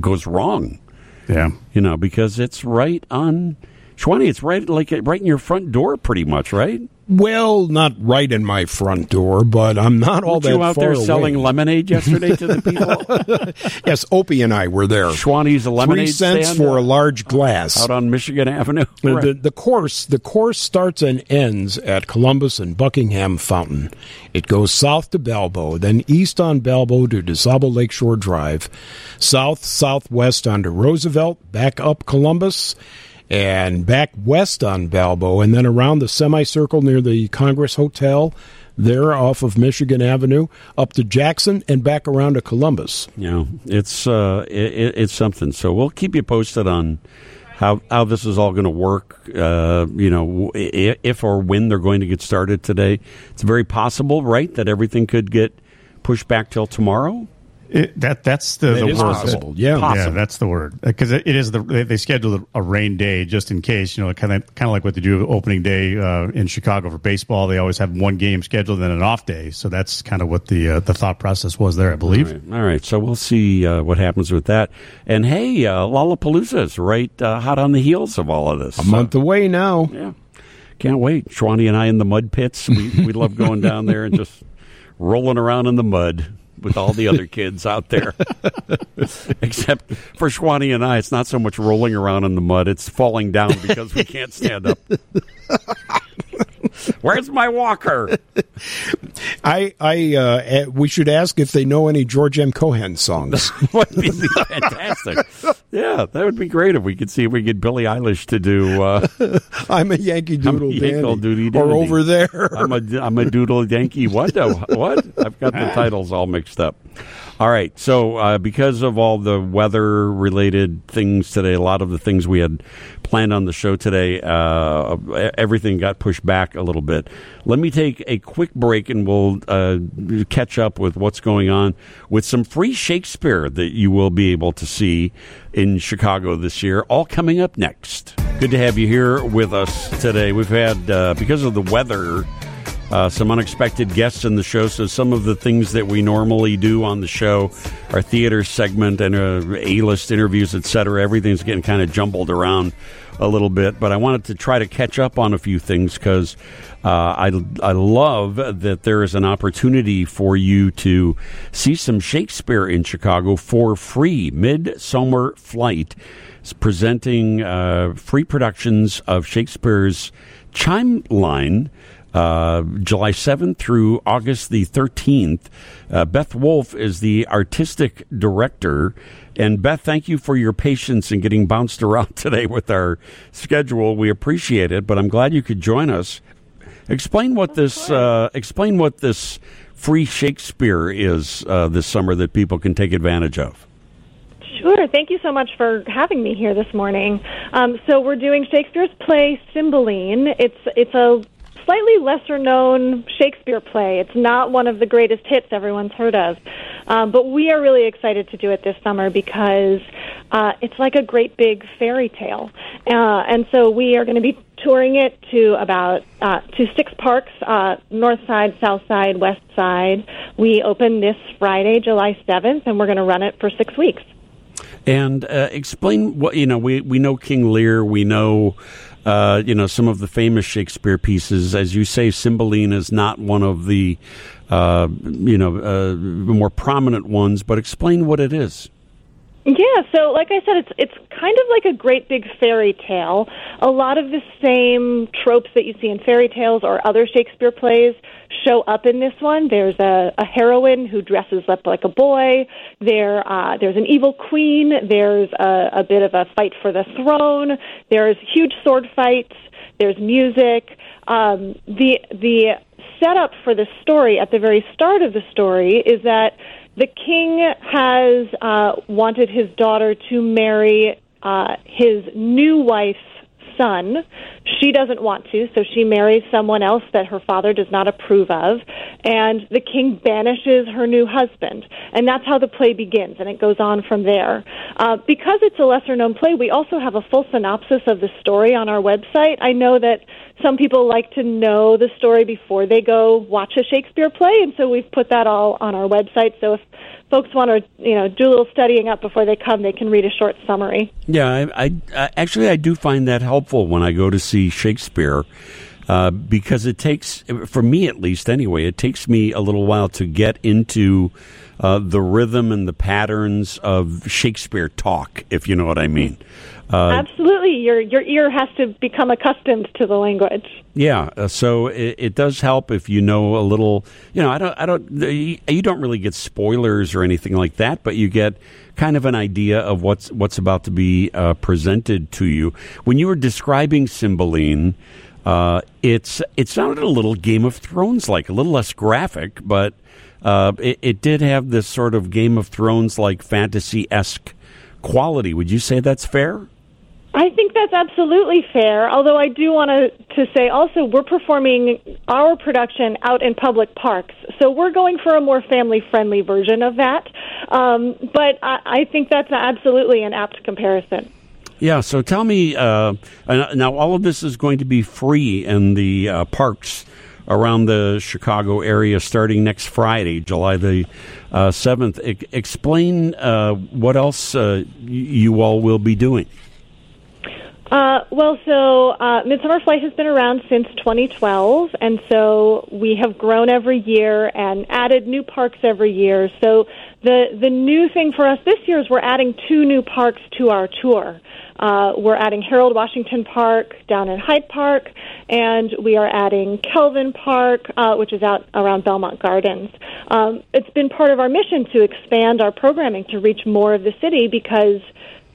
goes wrong. Yeah. You know, because it's right on Schwani, it's right like right in your front door pretty much, right? Well, not right in my front door, but I'm not all Weren't that you out there away. selling lemonade yesterday to the [LAUGHS] people? yes, Opie and I were there. Schwani's lemonade Three cents stand for a uh, large glass. out on Michigan Avenue. The- Right. The, the course the course starts and ends at Columbus and Buckingham Fountain. It goes south to Balbo, then east on Balbo to DuSable Lakeshore Drive, south southwest onto Roosevelt, back up Columbus, and back west on Balbo, and then around the semicircle near the Congress Hotel. There off of Michigan Avenue, up to Jackson, and back around to Columbus. Yeah, it's uh, it, it's something. So we'll keep you posted on how how this is all going to work. Uh, you know, if or when they're going to get started today. It's very possible, right, that everything could get pushed back till tomorrow. It, that that's the, That the is word. possible, yeah. yeah, that's the word because it, it is the they, they scheduled a rain day just in case. You know, kind of kind of like what they do opening day uh, in Chicago for baseball. They always have one game scheduled and an off day. So that's kind of what the uh, the thought process was there, I believe. All right, all right. So we'll see uh, what happens with that. And hey, uh, Lollapalooza is right uh, hot on the heels of all of this. A month away now. Yeah. Can't wait. Schwani and I in the mud pits. We, we love going down there and just rolling around in the mud with all the other kids out there. [LAUGHS] Except for Schwani and I, it's not so much rolling around in the mud, it's falling down because we can't stand up. [LAUGHS] [LAUGHS] Where's my walker? [LAUGHS] I, I, uh, eh, we should ask if they know any George M. Cohan songs. [LAUGHS] would be fantastic. Yeah, that would be great if we could see if we get Billie Eilish to do. Uh, I'm a Yankee Doodle Dandy, Doody or over there. I'm a I'm a doodle Yankee. What? What? I've got the titles all mixed up. All right. So uh, because of all the weather related things today, a lot of the things we had planned on the show today, uh, everything got pushed back a little bit. Let me take a quick break and we'll uh, catch up with what's going on with some free Shakespeare that you will be able to see in Chicago this year. All coming up next. Good to have you here with us today. We've had uh, because of the weather uh, some unexpected guests in the show. So some of the things that we normally do on the show, our theater segment and uh, A-list interviews, etc., everything's getting kind of jumbled around a little bit. But I wanted to try to catch up on a few things because uh, I I love that there is an opportunity for you to see some Shakespeare in Chicago for free. Midsommer Flight is presenting uh, free productions of Shakespeare's Cymbeline uh, July 7th through August the 13th. Uh, Beth Wolf is the artistic director. And Beth, thank you for your patience in getting bounced around [LAUGHS] today with our schedule. We appreciate it, but I'm glad you could join us. Explain what this uh, explain what this free Shakespeare is uh, this summer that people can take advantage of. Sure. Thank you so much for having me here this morning. Um, so we're doing Shakespeare's play Cymbeline. It's it's a slightly lesser known Shakespeare play. It's not one of the greatest hits everyone's heard of, um, but we are really excited to do it this summer because uh, it's like a great big fairy tale, uh, and so we are going to be touring it to about uh, to six parks: uh, North Side, South Side, West Side. We open this Friday, July seventh, and we're going to run it for six weeks. And uh, explain what you know. We we know King Lear. We know uh, you know some of the famous Shakespeare pieces. As you say, Cymbeline is not one of the uh, you know uh, more prominent ones. But explain what it is. Yeah, so like I said, it's it's kind of like a great big fairy tale. A lot of the same tropes that you see in fairy tales or other Shakespeare plays show up in this one. There's a, a heroine who dresses up like a boy. There, uh, there's an evil queen. There's a, a bit of a fight for the throne. There's huge sword fights. There's music. Um, the the setup for the story at the very start of the story is that the king has uh, wanted his daughter to marry uh, his new wife's son. She doesn't want to, so she marries someone else that her father does not approve of, and the king banishes her new husband. And that's how the play begins, and it goes on from there. Uh, because it's a lesser known play, we also have a full synopsis of the story on our website. I know that some people like to know the story before they go watch a Shakespeare play, and so we've put that all on our website. So if folks want to, you know, do a little studying up before they come, they can read a short summary. Yeah, I, I, I actually I do find that helpful when I go to see Shakespeare. Uh, because it takes, for me at least anyway, it takes me a little while to get into uh, the rhythm and the patterns of Shakespeare talk, if you know what I mean. Uh, Absolutely, your your ear has to become accustomed to the language. Yeah, uh, so it, it, does help if you know a little. You know, I don't, I don't, you don't really get spoilers or anything like that, but you get kind of an idea of what's what's about to be uh, presented to you. When you were describing Cymbeline, uh, it's it sounded a little Game of Thrones like, a little less graphic, but uh, it, it did have this sort of Game of Thrones like fantasy esque quality. Would you say that's fair? I think that's absolutely fair. Although I do want to to say also we're performing our production out in public parks, so we're going for a more family friendly version of that. Um, but I, I think that's absolutely an apt comparison. Yeah. So tell me uh, now. All of this is going to be free in the uh, parks around the Chicago area starting next Friday, July the uh, seventh. Uh, explain uh, what else uh, you all will be doing. Uh, well, so uh, Midsommer Flight has been around since 2012, and so we have grown every year and added new parks every year. So the the new thing for us this year is we're adding two new parks to our tour. Uh, we're adding Harold Washington Park down in Hyde Park, and we are adding Kelvyn Park, uh, which is out around Belmont Gardens. Um, it's been part of our mission to expand our programming to reach more of the city because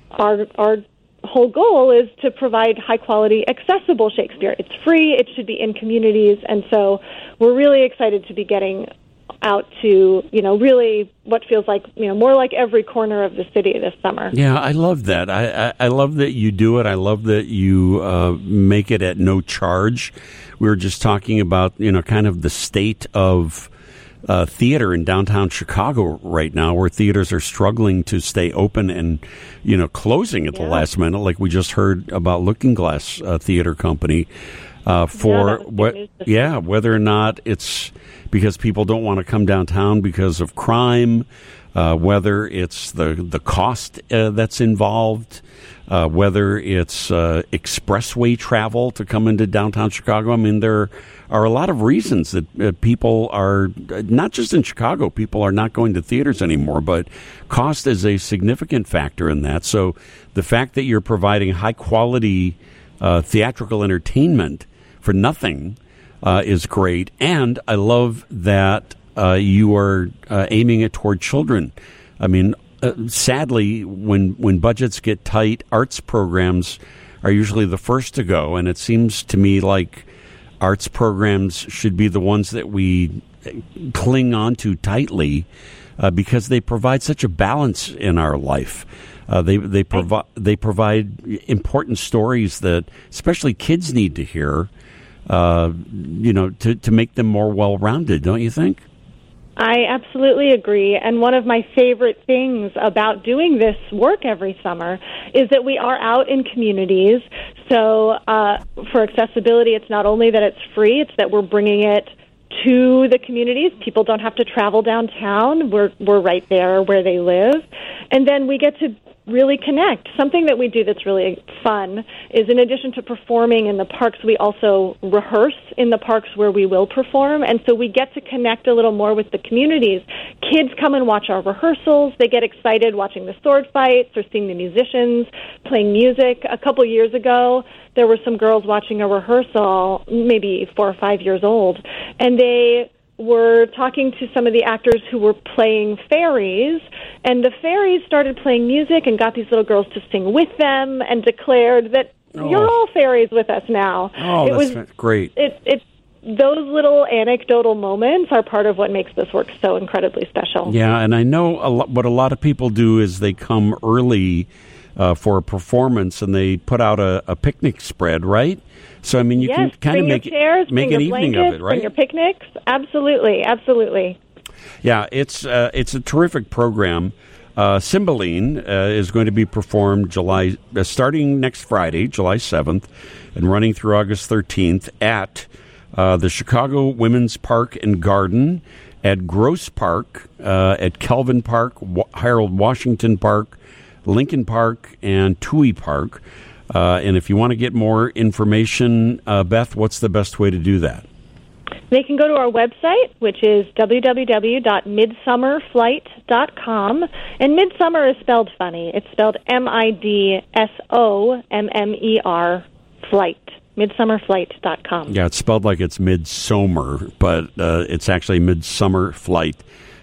our our whole goal is to provide high quality, accessible Shakespeare. It's free, it should be in communities, and so we're really excited to be getting out to you know really what feels like you know more like every corner of the city this summer. Yeah, I love that. I I, I love that you do it. I love that you uh, make it at no charge. We were just talking about you know kind of the state of uh, theater in downtown Chicago right now, where theaters are struggling to stay open and you know closing at yeah. the last minute, like we just heard about Lookingglass uh, Theater Company. Uh, for yeah, what? Yeah, whether or not it's because people don't want to come downtown because of crime, uh, whether it's the the cost uh, that's involved, uh, whether it's uh, expressway travel to come into downtown Chicago. I mean, there are a lot of reasons that uh, people are not just in Chicago. People are not going to theaters anymore, but cost is a significant factor in that. So the fact that you're providing high quality uh, theatrical entertainment for nothing uh, is great, and I love that uh, you are uh, aiming it toward children. I mean, uh, sadly, when when budgets get tight, arts programs are usually the first to go, and it seems to me like arts programs should be the ones that we cling on to tightly uh, because they provide such a balance in our life. Uh, they they provide they provide important stories that especially kids need to hear. Uh, you know, to to make them more well rounded, don't you think? I absolutely agree. And one of my favorite things about doing this work every summer is that we are out in communities. So uh, for accessibility, it's not only that it's free, it's that we're bringing it to the communities. People don't have to travel downtown. We're we're right there where they live. And then we get to really connect. Something that we do that's really fun is in addition to performing in the parks, we also rehearse in the parks where we will perform. And so we get to connect a little more with the communities. Kids come and watch our rehearsals. They get excited watching the sword fights or seeing the musicians playing music. A couple years ago, there were some girls watching a rehearsal, maybe four or five years old, and they were talking to some of the actors who were playing fairies, and the fairies started playing music and got these little girls to sing with them and declared that oh. you're all fairies with us now. Oh, it that's was, great. It, it, those little anecdotal moments are part of what makes this work so incredibly special. Yeah, and I know a lot, what a lot of people do is they come early uh, for a performance, and they put out a, a picnic spread, right? So I mean, you yes, can kind of make chairs, it, make an your evening blankets, of it, Bring right? your picnics. Absolutely, absolutely. Yeah, it's uh, it's a terrific program. Uh, Cymbeline uh, is going to be performed July uh, starting next Friday, July seventh, and running through August thirteenth at uh, the Chicago Women's Park and Garden, at Gross Park, uh, at Kelvyn Park, Wa- Harold Washington Park, Lincoln Park, and Touhy Park. Uh, and if you want to get more information, uh, Beth, what's the best way to do that? They can go to our website, which is www.midsommerflight.com. And midsummer is spelled funny. It's spelled M I D S O M M E R flight. Midsommerflight.com. Yeah, it's spelled like it's midsummer, but uh, it's actually midsummer flight.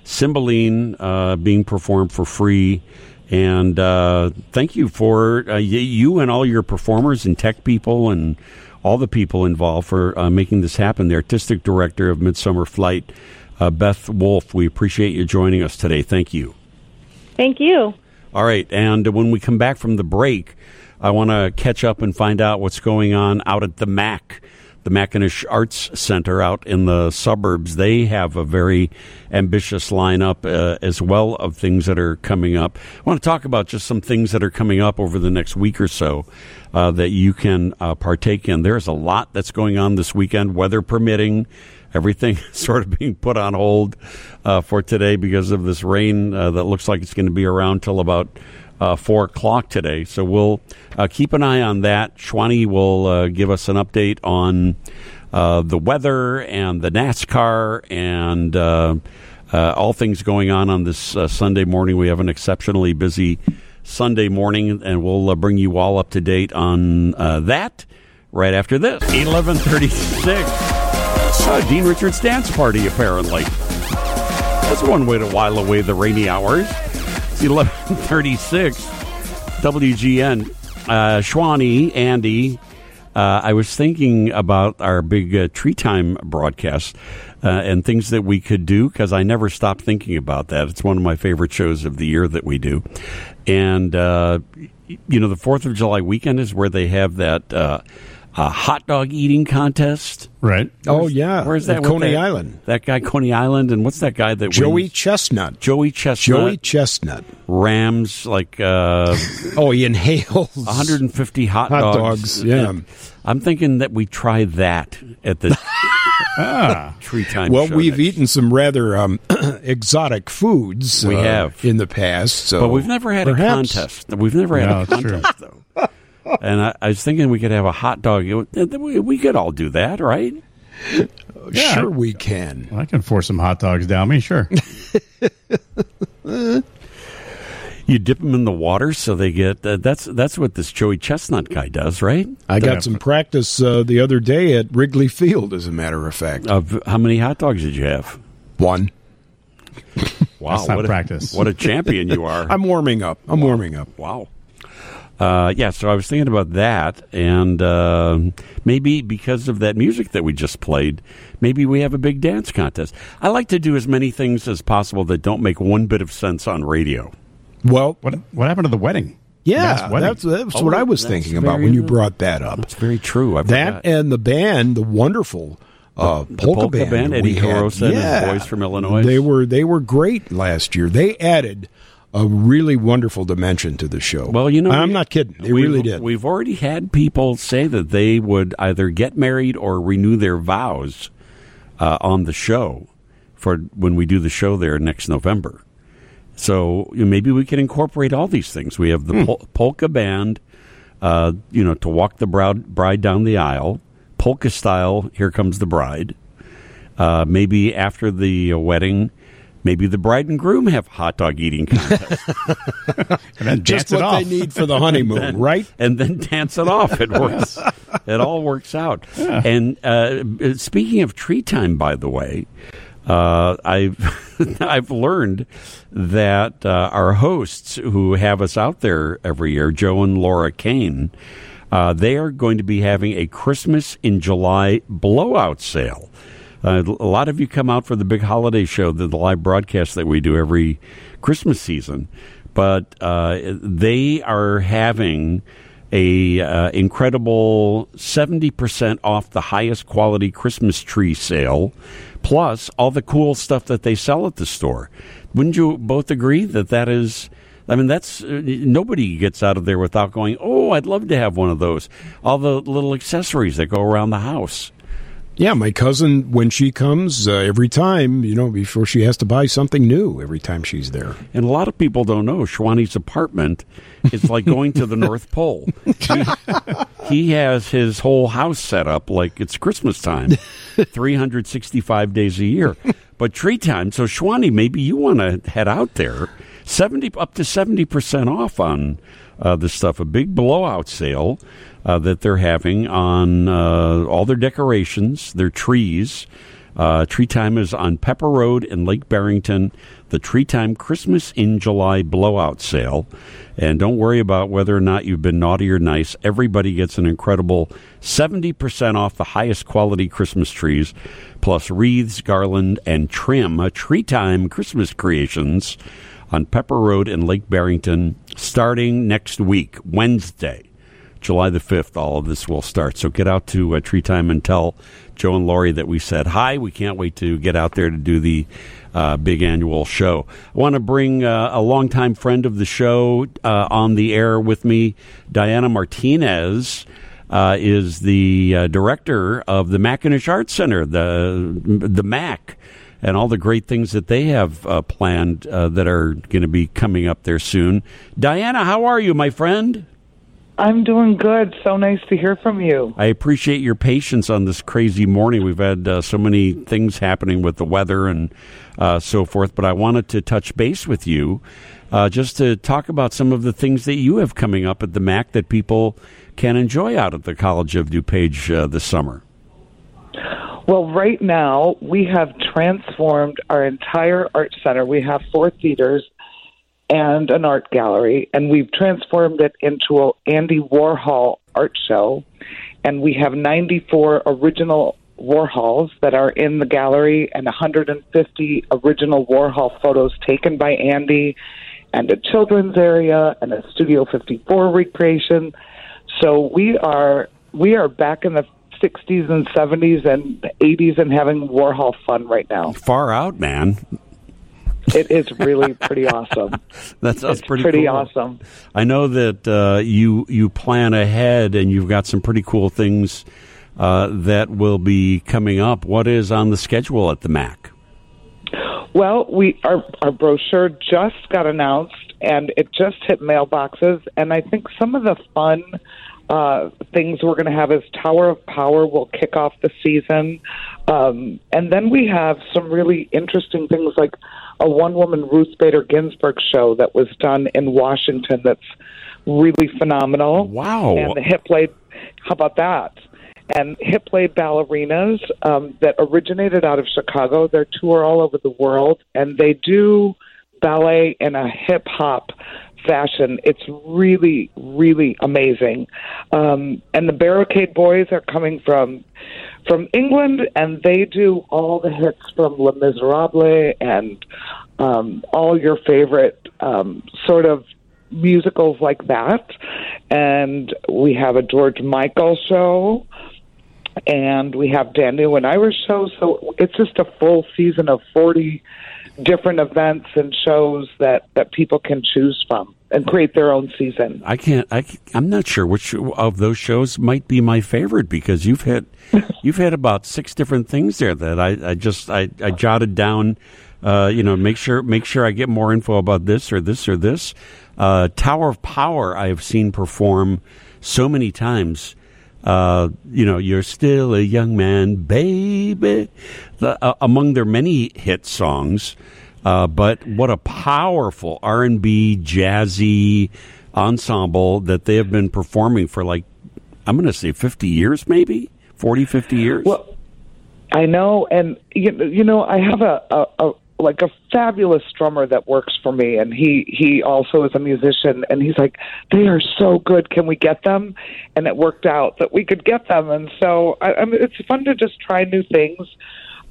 Cymbeline uh, being performed for free. And uh, thank you for uh, you and all your performers and tech people and all the people involved for uh, making this happen. The artistic director of Midsommer Flight, uh, Beth Wolf, we appreciate you joining us today. Thank you. Thank you. All right, and when we come back from the break, I want to catch up and find out what's going on out at the MAC, the McAninch Arts Center out in the suburbs. They have a very ambitious lineup uh, as well of things that are coming up. I want to talk about just some things that are coming up over the next week or so uh, that you can uh, partake in. There's a lot that's going on this weekend, weather permitting everything [LAUGHS] sort of being put on hold uh, for today because of this rain uh, that looks like it's going to be around till about uh, four o'clock today. So we'll uh, keep an eye on that. Schwani will uh, give us an update on uh, the weather and the NASCAR and uh, uh, all things going on on this Sunday morning. We have an exceptionally busy Sunday morning, and we'll bring you all up to date on that right after this. Eleven thirty-six. Uh, Dean Richards dance party, apparently. That's one way to while away the rainy hours. It's eleven thirty-six. WGN. Uh, Schwani, Andy. Uh, I was thinking about our big uh, tree time broadcast uh, and things that we could do because I never stop thinking about that. It's one of my favorite shows of the year that we do. And, uh, you know, the 4th of July weekend is where they have that uh, uh, hot dog eating contest. Right. Oh yeah, Where's that? Coney that- Island. That guy, Coney Island. And what's that guy that Joey wins? Chestnut. Joey Chestnut. Joey Chestnut. Rams like uh, [LAUGHS] Oh, he inhales 150 hot, Hot dogs. dogs, yeah. I'm thinking that we try that at the [LAUGHS] tree time. Well, show we've next. eaten some rather um, [CLEARS THROAT] exotic foods. We uh, have. in the past, so but we've never had perhaps- a contest. We've never had No, a it's true. contest though. [LAUGHS] [LAUGHS] and I, I was thinking we could have a hot dog. We, we could all do that, right? [LAUGHS] Yeah. Sure, we can. I can force some hot dogs down me, sure. [LAUGHS] You dip them in the water so they get. Uh, that's that's what this Joey Chestnut guy does, right? I Yeah. got some practice uh, the other day at Wrigley Field, as a matter of fact. Of how many hot dogs did you have? One. Wow, That's not what a, practice. What a champion you are! I'm warming up. I'm warming up. Wow. Uh, yeah, so I was thinking about that, and uh, maybe because of that music that we just played, maybe we have a big dance contest. I like to do as many things as possible that don't make one bit of sense on radio. Well, What what happened to the wedding? yeah, wedding. that's, that's Oh, what I was thinking about when you brought that up. That's very true. I That forgot. and the band, the wonderful uh, The polka, polka band, Eddie we had. Korosa and his boys from Illinois. They were they were great last year. They added a really wonderful dimension to the show. Well, you know, I'm we- not kidding. They really did. We've already had people say that they would either get married or renew their vows uh, on the show for when we do the show there next November. So you know, maybe we can incorporate all these things. We have the Hmm. pol- polka band, uh, you know, to walk the bride, bride down the aisle, polka style. Here comes the bride. Uh, maybe after the uh, wedding, maybe the bride and groom have hot dog eating contest. [LAUGHS] And then Just dance it what off. they need for the honeymoon, [LAUGHS] right? and then dance it off. It works. [LAUGHS] it all works out. And uh, speaking of tree time, by the way, uh, I've I've learned that uh, our hosts who have us out there every year, Joe and Laura Kane, uh, they are going to be having a Christmas in July blowout sale. Uh, a lot of you come out for the big holiday show, the, the live broadcast that we do every Christmas season. but uh, they are having a uh, incredible 70% off the highest quality Christmas tree sale, plus all the cool stuff that they sell at the store. Wouldn't you both agree that that is? I mean, that's uh, nobody gets out of there without going, "Oh, I'd love to have one of those." All the little accessories that go around the house. Yeah, my cousin, when she comes, uh, every time, you know, before she has to buy something new, every time she's there. And a lot of people don't know Schwani's apartment is like going to the North Pole. He, he has his whole house set up like it's Christmas time, 365 days a year. But tree time, so Schwani, maybe you want to head out there. 70 up to 70% off on uh, this stuff. A big blowout sale uh, that they're having on uh, all their decorations, their trees. Uh, tree time is on Pepper Road in Lake Barrington. The Tree Time Christmas in July blowout sale. And don't worry about whether or not you've been naughty or nice. Everybody gets an incredible 70% off the highest quality Christmas trees, plus wreaths, garland, and trim. A Tree Time Christmas creations on Pepper Road in Lake Barrington starting next week, Wednesday. July the 5th, all of this will start. So get out to uh, Tree Time and tell Joe and Lori that we said hi. We can't wait to get out there to do the uh, big annual show. I want to bring uh, a longtime friend of the show uh, on the air with me, Diana Martinez. Uh, is the uh, director of the McAninch Arts Center, the the MAC, and all the great things that they have planned that are going to be coming up there soon. Diana, how are you, my friend? I'm doing good. So nice to hear from you. I appreciate your patience on this crazy morning. We've had uh, so many things happening with the weather and uh, so forth, but I wanted to touch base with you uh, just to talk about some of the things that you have coming up at the MAC that people can enjoy out at the College of DuPage uh, this summer. Well, right now we have transformed our entire art center. We have four theaters and an art gallery, and we've transformed it into an Andy Warhol art show. And we have 94 original Warhols that are in the gallery and 150 original Warhol photos taken by Andy, and a children's area and a Studio 54 recreation. So we are we are back in the 60s and 70s and 80s and having Warhol fun right now. Far out, man. It is really pretty awesome. [LAUGHS] that sounds it's pretty pretty cool. awesome. I know that uh, you you plan ahead and you've got some pretty cool things uh, that will be coming up. What is on the schedule at the MAC? Well, we our our brochure just got announced and it just hit mailboxes and I think some of the fun uh, things we're going to have is Tower of Power will kick off the season. Um, and then we have some really interesting things like a one woman Ruth Bader Ginsburg show that was done in Washington that's really phenomenal. Wow. And the Hiplet, how about that? And Hiplet ballerinas um, that originated out of Chicago. They tour all over the world and they do ballet in a hip hop fashion. It's really, really amazing. Um, and the Barricade Boys are coming from from England, and they do all the hits from Les Miserables and um, all your favorite um, sort of musicals like that. And we have a George Michael show. And we have Daniel and Irish show. so it's just a full season of forty different events and shows that that people can choose from and create their own season. I can't. I, I'm not sure which of those shows might be my favorite because you've had [LAUGHS] you've had about six different things there that I, I just I, I jotted down. Uh, you know, make sure make sure I get more info about this or this or this. Uh, Tower of Power I have seen perform so many times. Uh, you know, you're still a young man, baby. The, uh, among their many hit songs, uh, but what a powerful R and B jazzy ensemble that they have been performing for like I'm going to say 50 years, maybe? 40, 50 years. Well, I know, and you, you know, I have a, a, a like a fabulous drummer that works for me and he he also is a musician and he's like they are so good. Can we get them? And it worked out that we could get them and so I, I mean it's fun to just try new things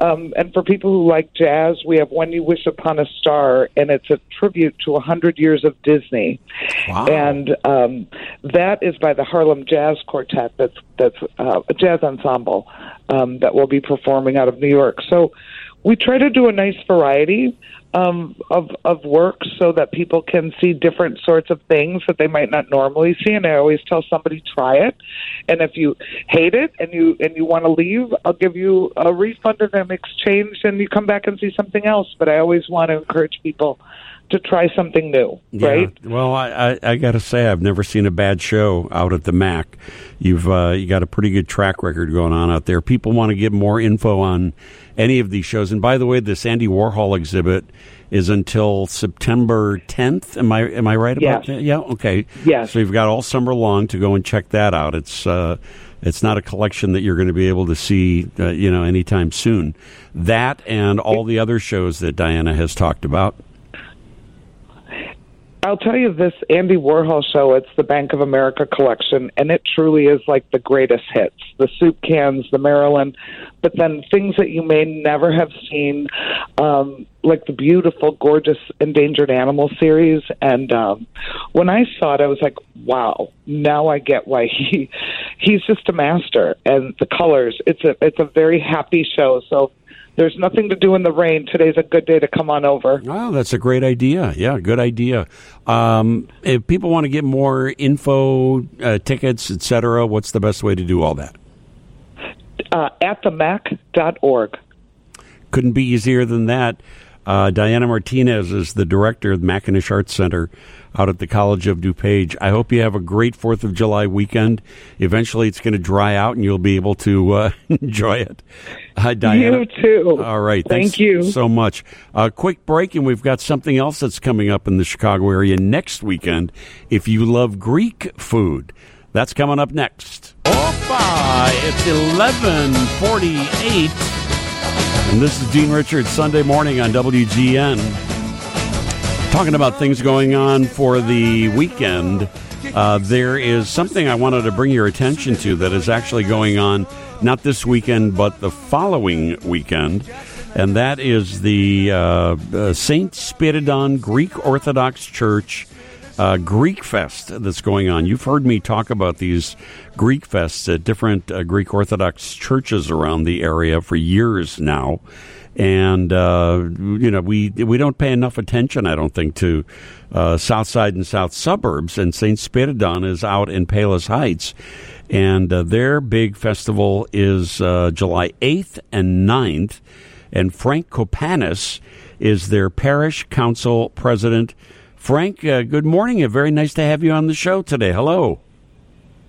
Um, and for people who like jazz, we have When You Wish Upon a Star, and it's a tribute to 100 years of Disney. Wow. And um, that is by the Harlem Jazz Quartet. That's that's uh, a jazz ensemble um, that will be performing out of New York. So we try to do a nice variety um, of of work so that people can see different sorts of things that they might not normally see. And I always tell somebody try it, and if you hate it and you and you want to leave, I'll give you a refund in exchange, and you come back and see something else. But I always want to encourage people to try something new, Yeah. right? Well, I, I, I got to say, I've never seen a bad show out at the Mac. You've uh, you got a pretty good track record going on out there. People want to get more info on any of these shows. And by the way, this Andy Warhol exhibit is until September 10th. Am I am I right about Yes. that? Yeah. Okay. Yes. So you've got all summer long to go and check that out. It's uh, it's not a collection that you're going to be able to see, uh, you know, anytime soon. That and all the other shows that Diana has talked about. I'll tell you this Andy Warhol show, it's the Bank of America collection, and it truly is like the greatest hits. The soup cans, the Marilyn, but then things that you may never have seen, um, like the beautiful, gorgeous endangered animal series. And um, when I saw it, I was like, wow, now I get why he [LAUGHS] he's just a master. And the colors, it's a it's a very happy show. So there's nothing to do in the rain. Today's a good day to come on over. Oh, that's a great idea. Yeah, good idea. Um, if people want to get more info, uh, tickets, etc., what's the best way to do all that? Uh, at themac.org. Couldn't be easier than that. Uh, Diana Martinez is the director of the McAninch Arts Center out at the College of DuPage. I hope you have a great Fourth of July weekend. Eventually, it's going to dry out, and you'll be able to uh, [LAUGHS] enjoy it. Hi, Diana. You too. All right. Thank you. so much. A quick break, and we've got something else that's coming up in the Chicago area next weekend. If you love Greek food, that's coming up next. Opa! It's eleven forty-eight, and this is Dean Richards Sunday morning on WGN. Talking about things going on for the weekend, uh, there is something I wanted to bring your attention to that is actually going on not this weekend, but the following weekend. And that is the uh, uh, St. Spyridon Greek Orthodox Church uh, Greek Fest that's going on. You've heard me talk about these Greek Fests at different uh, Greek Orthodox churches around the area for years now and uh, you know we we don't pay enough attention, I don't think, to uh, South Side and South suburbs. And Saint Spyridon is out in Palos Heights, and uh, their big festival is uh, July eighth and 9th. And Frank Kopanis is their parish council president. Frank, uh, good morning. and Very nice to have you on the show today. Hello.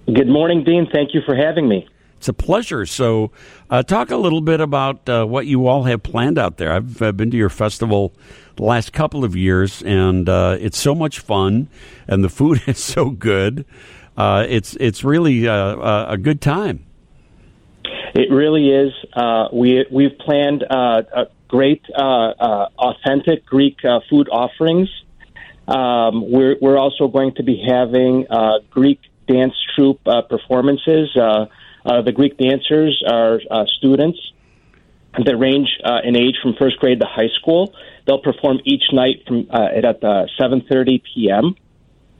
Good morning, Dean. Thank you for having me. It's a pleasure. So, uh, talk a little bit about uh, what you all have planned out there. I've been to your festival the last couple of years, and uh, it's so much fun, and the food [LAUGHS] is so good. Uh, it's it's really uh, a good time. It really is. We we've planned great, authentic Greek food offerings. Um, we're we're also going to be having Greek dance troupe performances. Uh, the Greek dancers are uh, students that range uh, in age from first grade to high school. They'll perform each night from uh, at uh, 7:30 p.m.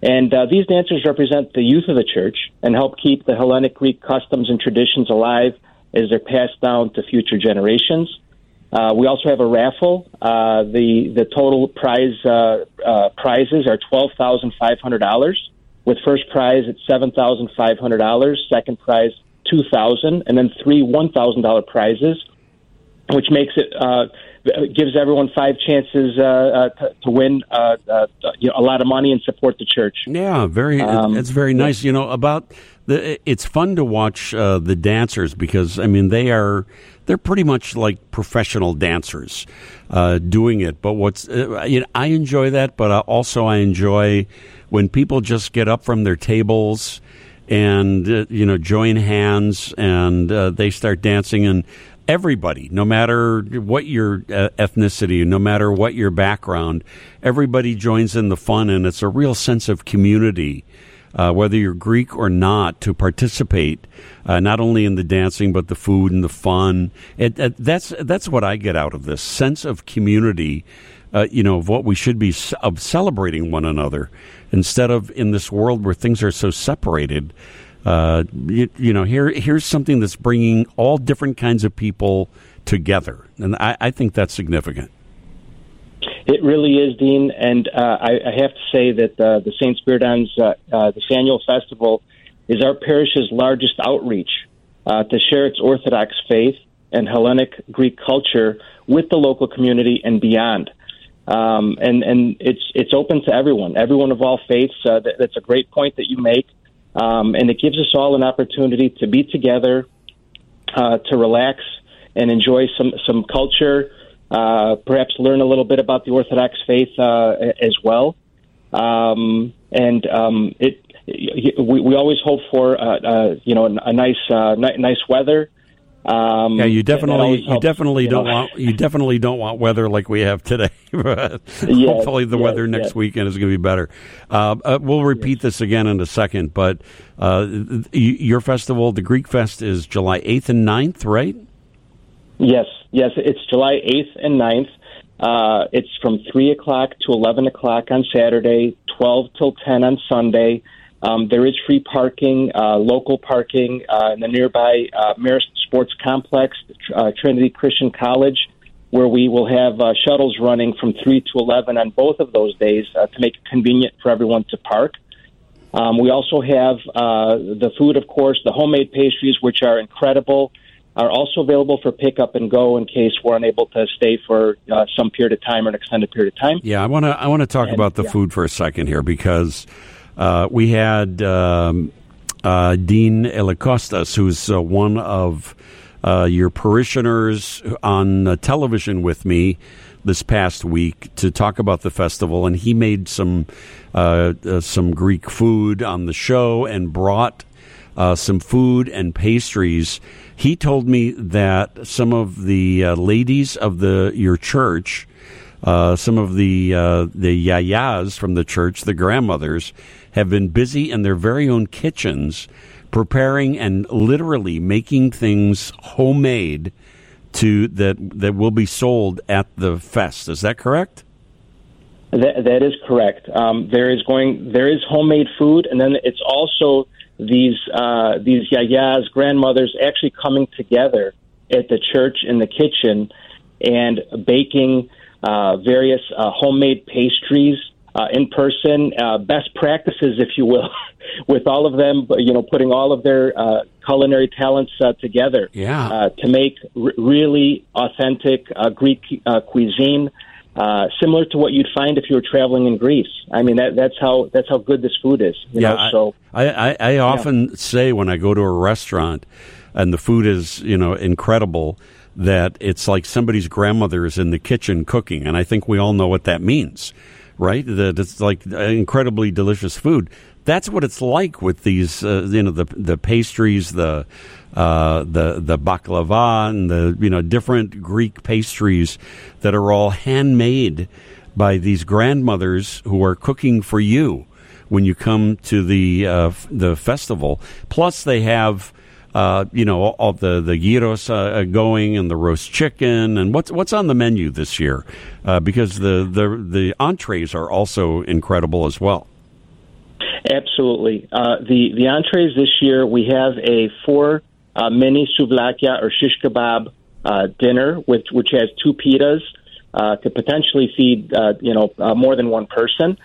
And uh, these dancers represent the youth of the church and help keep the Hellenic Greek customs and traditions alive as they're passed down to future generations. Uh, we also have a raffle. Uh, the the total prize uh, uh, prizes are twelve thousand five hundred dollars, with first prize at seven thousand five hundred dollars, second prize two thousand, and then three one thousand dollar prizes, which makes it uh, gives everyone five chances uh, uh, to, to win uh, uh, you know, a lot of money and support the church. Yeah, very. Um, it's very nice. You know about the. It's fun to watch uh, the dancers because I mean they are they're pretty much like professional dancers uh, doing it. But what's uh, you know, I enjoy that, but also I enjoy when people just get up from their tables and uh, you know join hands and uh, they start dancing and everybody no matter what your uh, ethnicity no matter what your background everybody joins in the fun and it's a real sense of community uh, whether you're Greek or not, to participate, uh, not only in the dancing but the food and the fun. It, it, that's that's what I get out of this sense of community. Uh, you know of what we should be of celebrating one another instead of in this world where things are so separated. Uh, you, you know, here here's something that's bringing all different kinds of people together, and I, I think that's significant. It really is, Dean, and uh, I, I have to say that uh, the St. Spyridon's uh, uh, this annual festival is our parish's largest outreach uh, to share its Orthodox faith and Hellenic Greek culture with the local community and beyond. Um, and and it's it's open to everyone, everyone of all faiths. Uh, that, that's a great point that you make, um, and it gives us all an opportunity to be together, uh, to relax and enjoy some some culture uh, perhaps learn a little bit about the Orthodox faith uh, as well. Um, and um, it, we, we always hope for uh, uh, you know a nice ni- nice weather. Um, yeah, you definitely helps, you definitely you don't want you definitely don't want weather like we have today. [LAUGHS] Yes, hopefully, the yes, weather next yes. weekend is going to be better. Uh, uh, we'll repeat this again in a second, but uh, your festival, the Greek Fest, is July eighth and 9th, right? Yes, yes, it's July 8th and 9th. Uh, it's from 3 o'clock to 11 o'clock on Saturday, 12 till 10 on Sunday. Um, there is free parking, uh, local parking uh, in the nearby uh, Marist Sports Complex, uh, Trinity Christian College, where we will have uh, shuttles running from 3 to 11 on both of those days uh, to make it convenient for everyone to park. Um, we also have uh, the food, of course, the homemade pastries, which are incredible, are also available for pickup and go in case we're unable to stay for uh, some period of time or an extended period of time. Yeah, I want to I want to talk And- about the yeah. food for a second here because uh, we had um, uh, Dean Elikostas, who's uh, one of uh, your parishioners on television with me this past week to talk about the festival, and he made some uh, uh, some Greek food on the show and brought uh, some food and pastries. He told me that some of the ladies of the your church, some of the the yayas from the church, the grandmothers, have been busy in their very own kitchens, preparing and literally making things homemade to that that will be sold at the fest. Is that correct? That, that is correct. Um, there is going there is homemade food, and then it's also these uh, these yayas, grandmothers, actually coming together at the church in the kitchen and baking uh, various uh, homemade pastries uh, in person, uh, best practices, if you will, [LAUGHS] with all of them. You know, putting all of their uh, culinary talents uh, together Yeah. uh, to make r- really authentic uh, Greek uh, cuisine. Uh, similar to what you'd find if you were traveling in Greece. I mean, that, that's how that's how good this food is. You know, so I, I, I often say when I go to a restaurant and the food is you know incredible that it's like somebody's grandmother is in the kitchen cooking, and I think we all know what that means, right? That it's like incredibly delicious food. That's what it's like with these, uh, you know, the the pastries, the uh, the the baklava, and the you know different Greek pastries that are all handmade by these grandmothers who are cooking for you when you come to the uh, the festival. Plus, they have uh, you know all, the the gyros uh, going and the roast chicken and what's what's on the menu this year uh, because the the the entrees are also incredible as well. Absolutely. Uh, the the entrees this year we have a four uh, mini souvlakia or shish kebab uh, dinner, which which has two pitas uh, to potentially feed uh, you know uh, more than one person.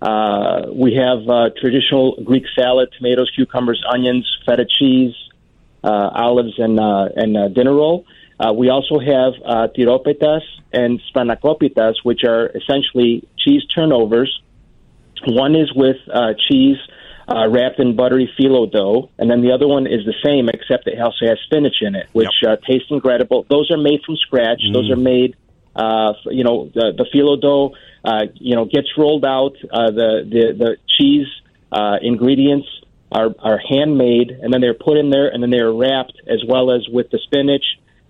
Uh, we have uh, traditional Greek salad, tomatoes, cucumbers, onions, feta cheese, uh, olives, and uh, and uh, dinner roll. Uh, we also have uh, tiropitas and spanakopitas, which are essentially cheese turnovers one is with uh, cheese uh, wrapped in buttery phyllo dough, and then the other one is the same, except it also has spinach in it, which uh, tastes incredible. Those are made from scratch. Those are made, uh, you know, the, the phyllo dough, uh, you know, gets rolled out. Uh, the the the cheese uh, ingredients are are handmade, and then they're put in there, and then they're wrapped as well as with the spinach.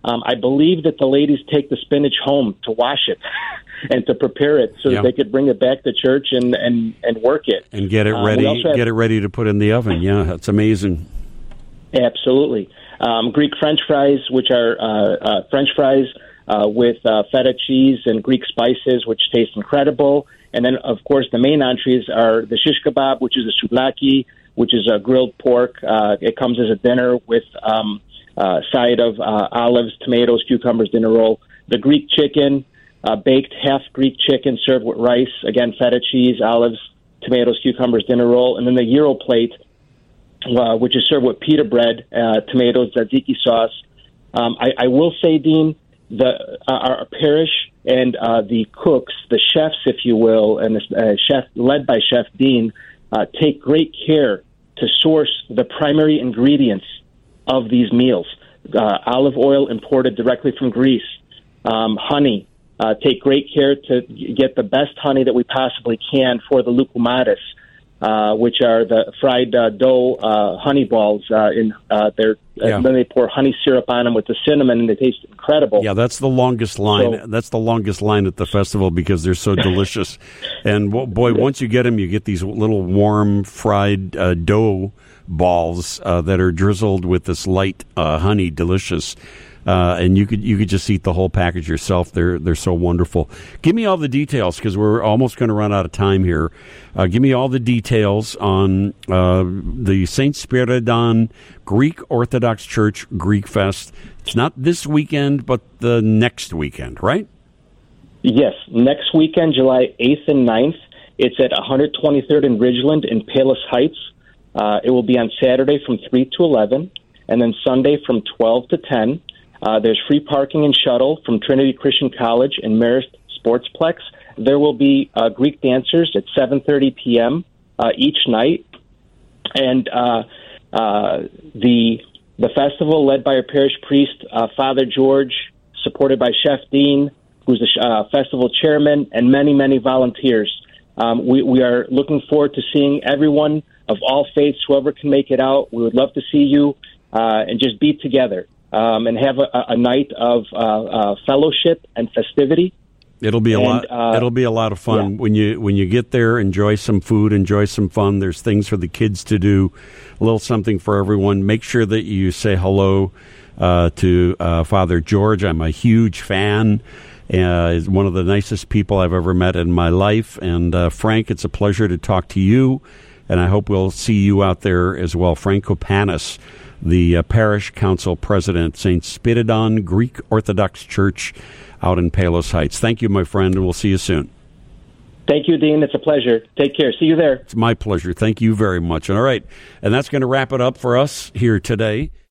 Um, I believe that the ladies take the spinach home to wash it [LAUGHS] and to prepare it so Yeah. that they could bring it back to church and, and, and work it. and get it Um, ready. also have- get it ready to put in the oven. Yeah, that's amazing. Absolutely. Um, Greek French fries, which are uh, uh, French fries uh, with uh, feta cheese and Greek spices, which taste incredible. And then, of course, the main entrees are the shish kebab, which is a souvlaki, which is a grilled pork. Uh, it comes as a dinner with um, uh, side of uh, olives, tomatoes, cucumbers, dinner roll. The Greek chicken, uh, baked half Greek chicken served with rice, again, feta cheese, olives, tomatoes, cucumbers, dinner roll. And then the gyro plate, uh, which is served with pita bread, uh, tomatoes, tzatziki sauce. Um, I, I will say, Dean, the uh, our parish and uh, the cooks, the chefs, if you will, and the uh, chef led by Chef Dean, uh, take great care to source the primary ingredients of these meals. Uh, olive oil imported directly from Greece, um, honey. Take great care to get the best honey that we possibly can for the loukoumades, uh, which are the fried uh, dough uh, honey balls. Uh, in uh, their, Yeah. uh, then they pour honey syrup on them with the cinnamon, and they taste incredible. Yeah, that's the longest line. So- that's the longest line at the festival because they're so [LAUGHS] delicious. and boy, once you get them, you get these little warm fried uh, dough balls uh, that are drizzled with this light uh, honey, delicious. Uh, and you could you could just eat the whole package yourself. They're they're so wonderful. Give me all the details because we're almost going to run out of time here. Uh, give me all the details on uh, the Saint Spyridon Greek Orthodox Church Greek Fest. It's not this weekend, but the next weekend, right? Yes, next weekend, July 8th and 9th, it's at 123rd and Ridgeland in Palos Heights. Uh, it will be on Saturday from 3 to 11, and then Sunday from 12 to 10. Uh, there's free parking and shuttle from Trinity Christian College and Marist Sportsplex. There will be uh, Greek dancers at 7:30 p.m. Uh, each night, and uh, uh, the the festival led by our parish priest, uh, Father George, supported by Chef Dean, who's the uh, festival chairman, and many many volunteers. Um, we, we are looking forward to seeing everyone of all faiths, whoever can make it out. We would love to see you uh, and just be together um, and have a, a- night of uh, uh, fellowship and festivity. It'll be a And, lot. uh, it'll be a lot of fun when you when you get there. Enjoy some food. Enjoy some fun. There's things for the kids to do. A little something for everyone. Make sure that you say hello uh, to uh, Father George. I'm a huge fan. Uh, he's one of the nicest people I've ever met in my life. And uh, Frank, it's a pleasure to talk to you. And I hope we'll see you out there as well. Frank Kopanis, the uh, parish council president, St. Spyridon Greek Orthodox Church out in Palos Heights. Thank you, my friend, and we'll see you soon. Thank you, Dean. It's a pleasure. Take care. See you there. It's my pleasure. Thank you very much. All right. And that's going to wrap it up for us here today.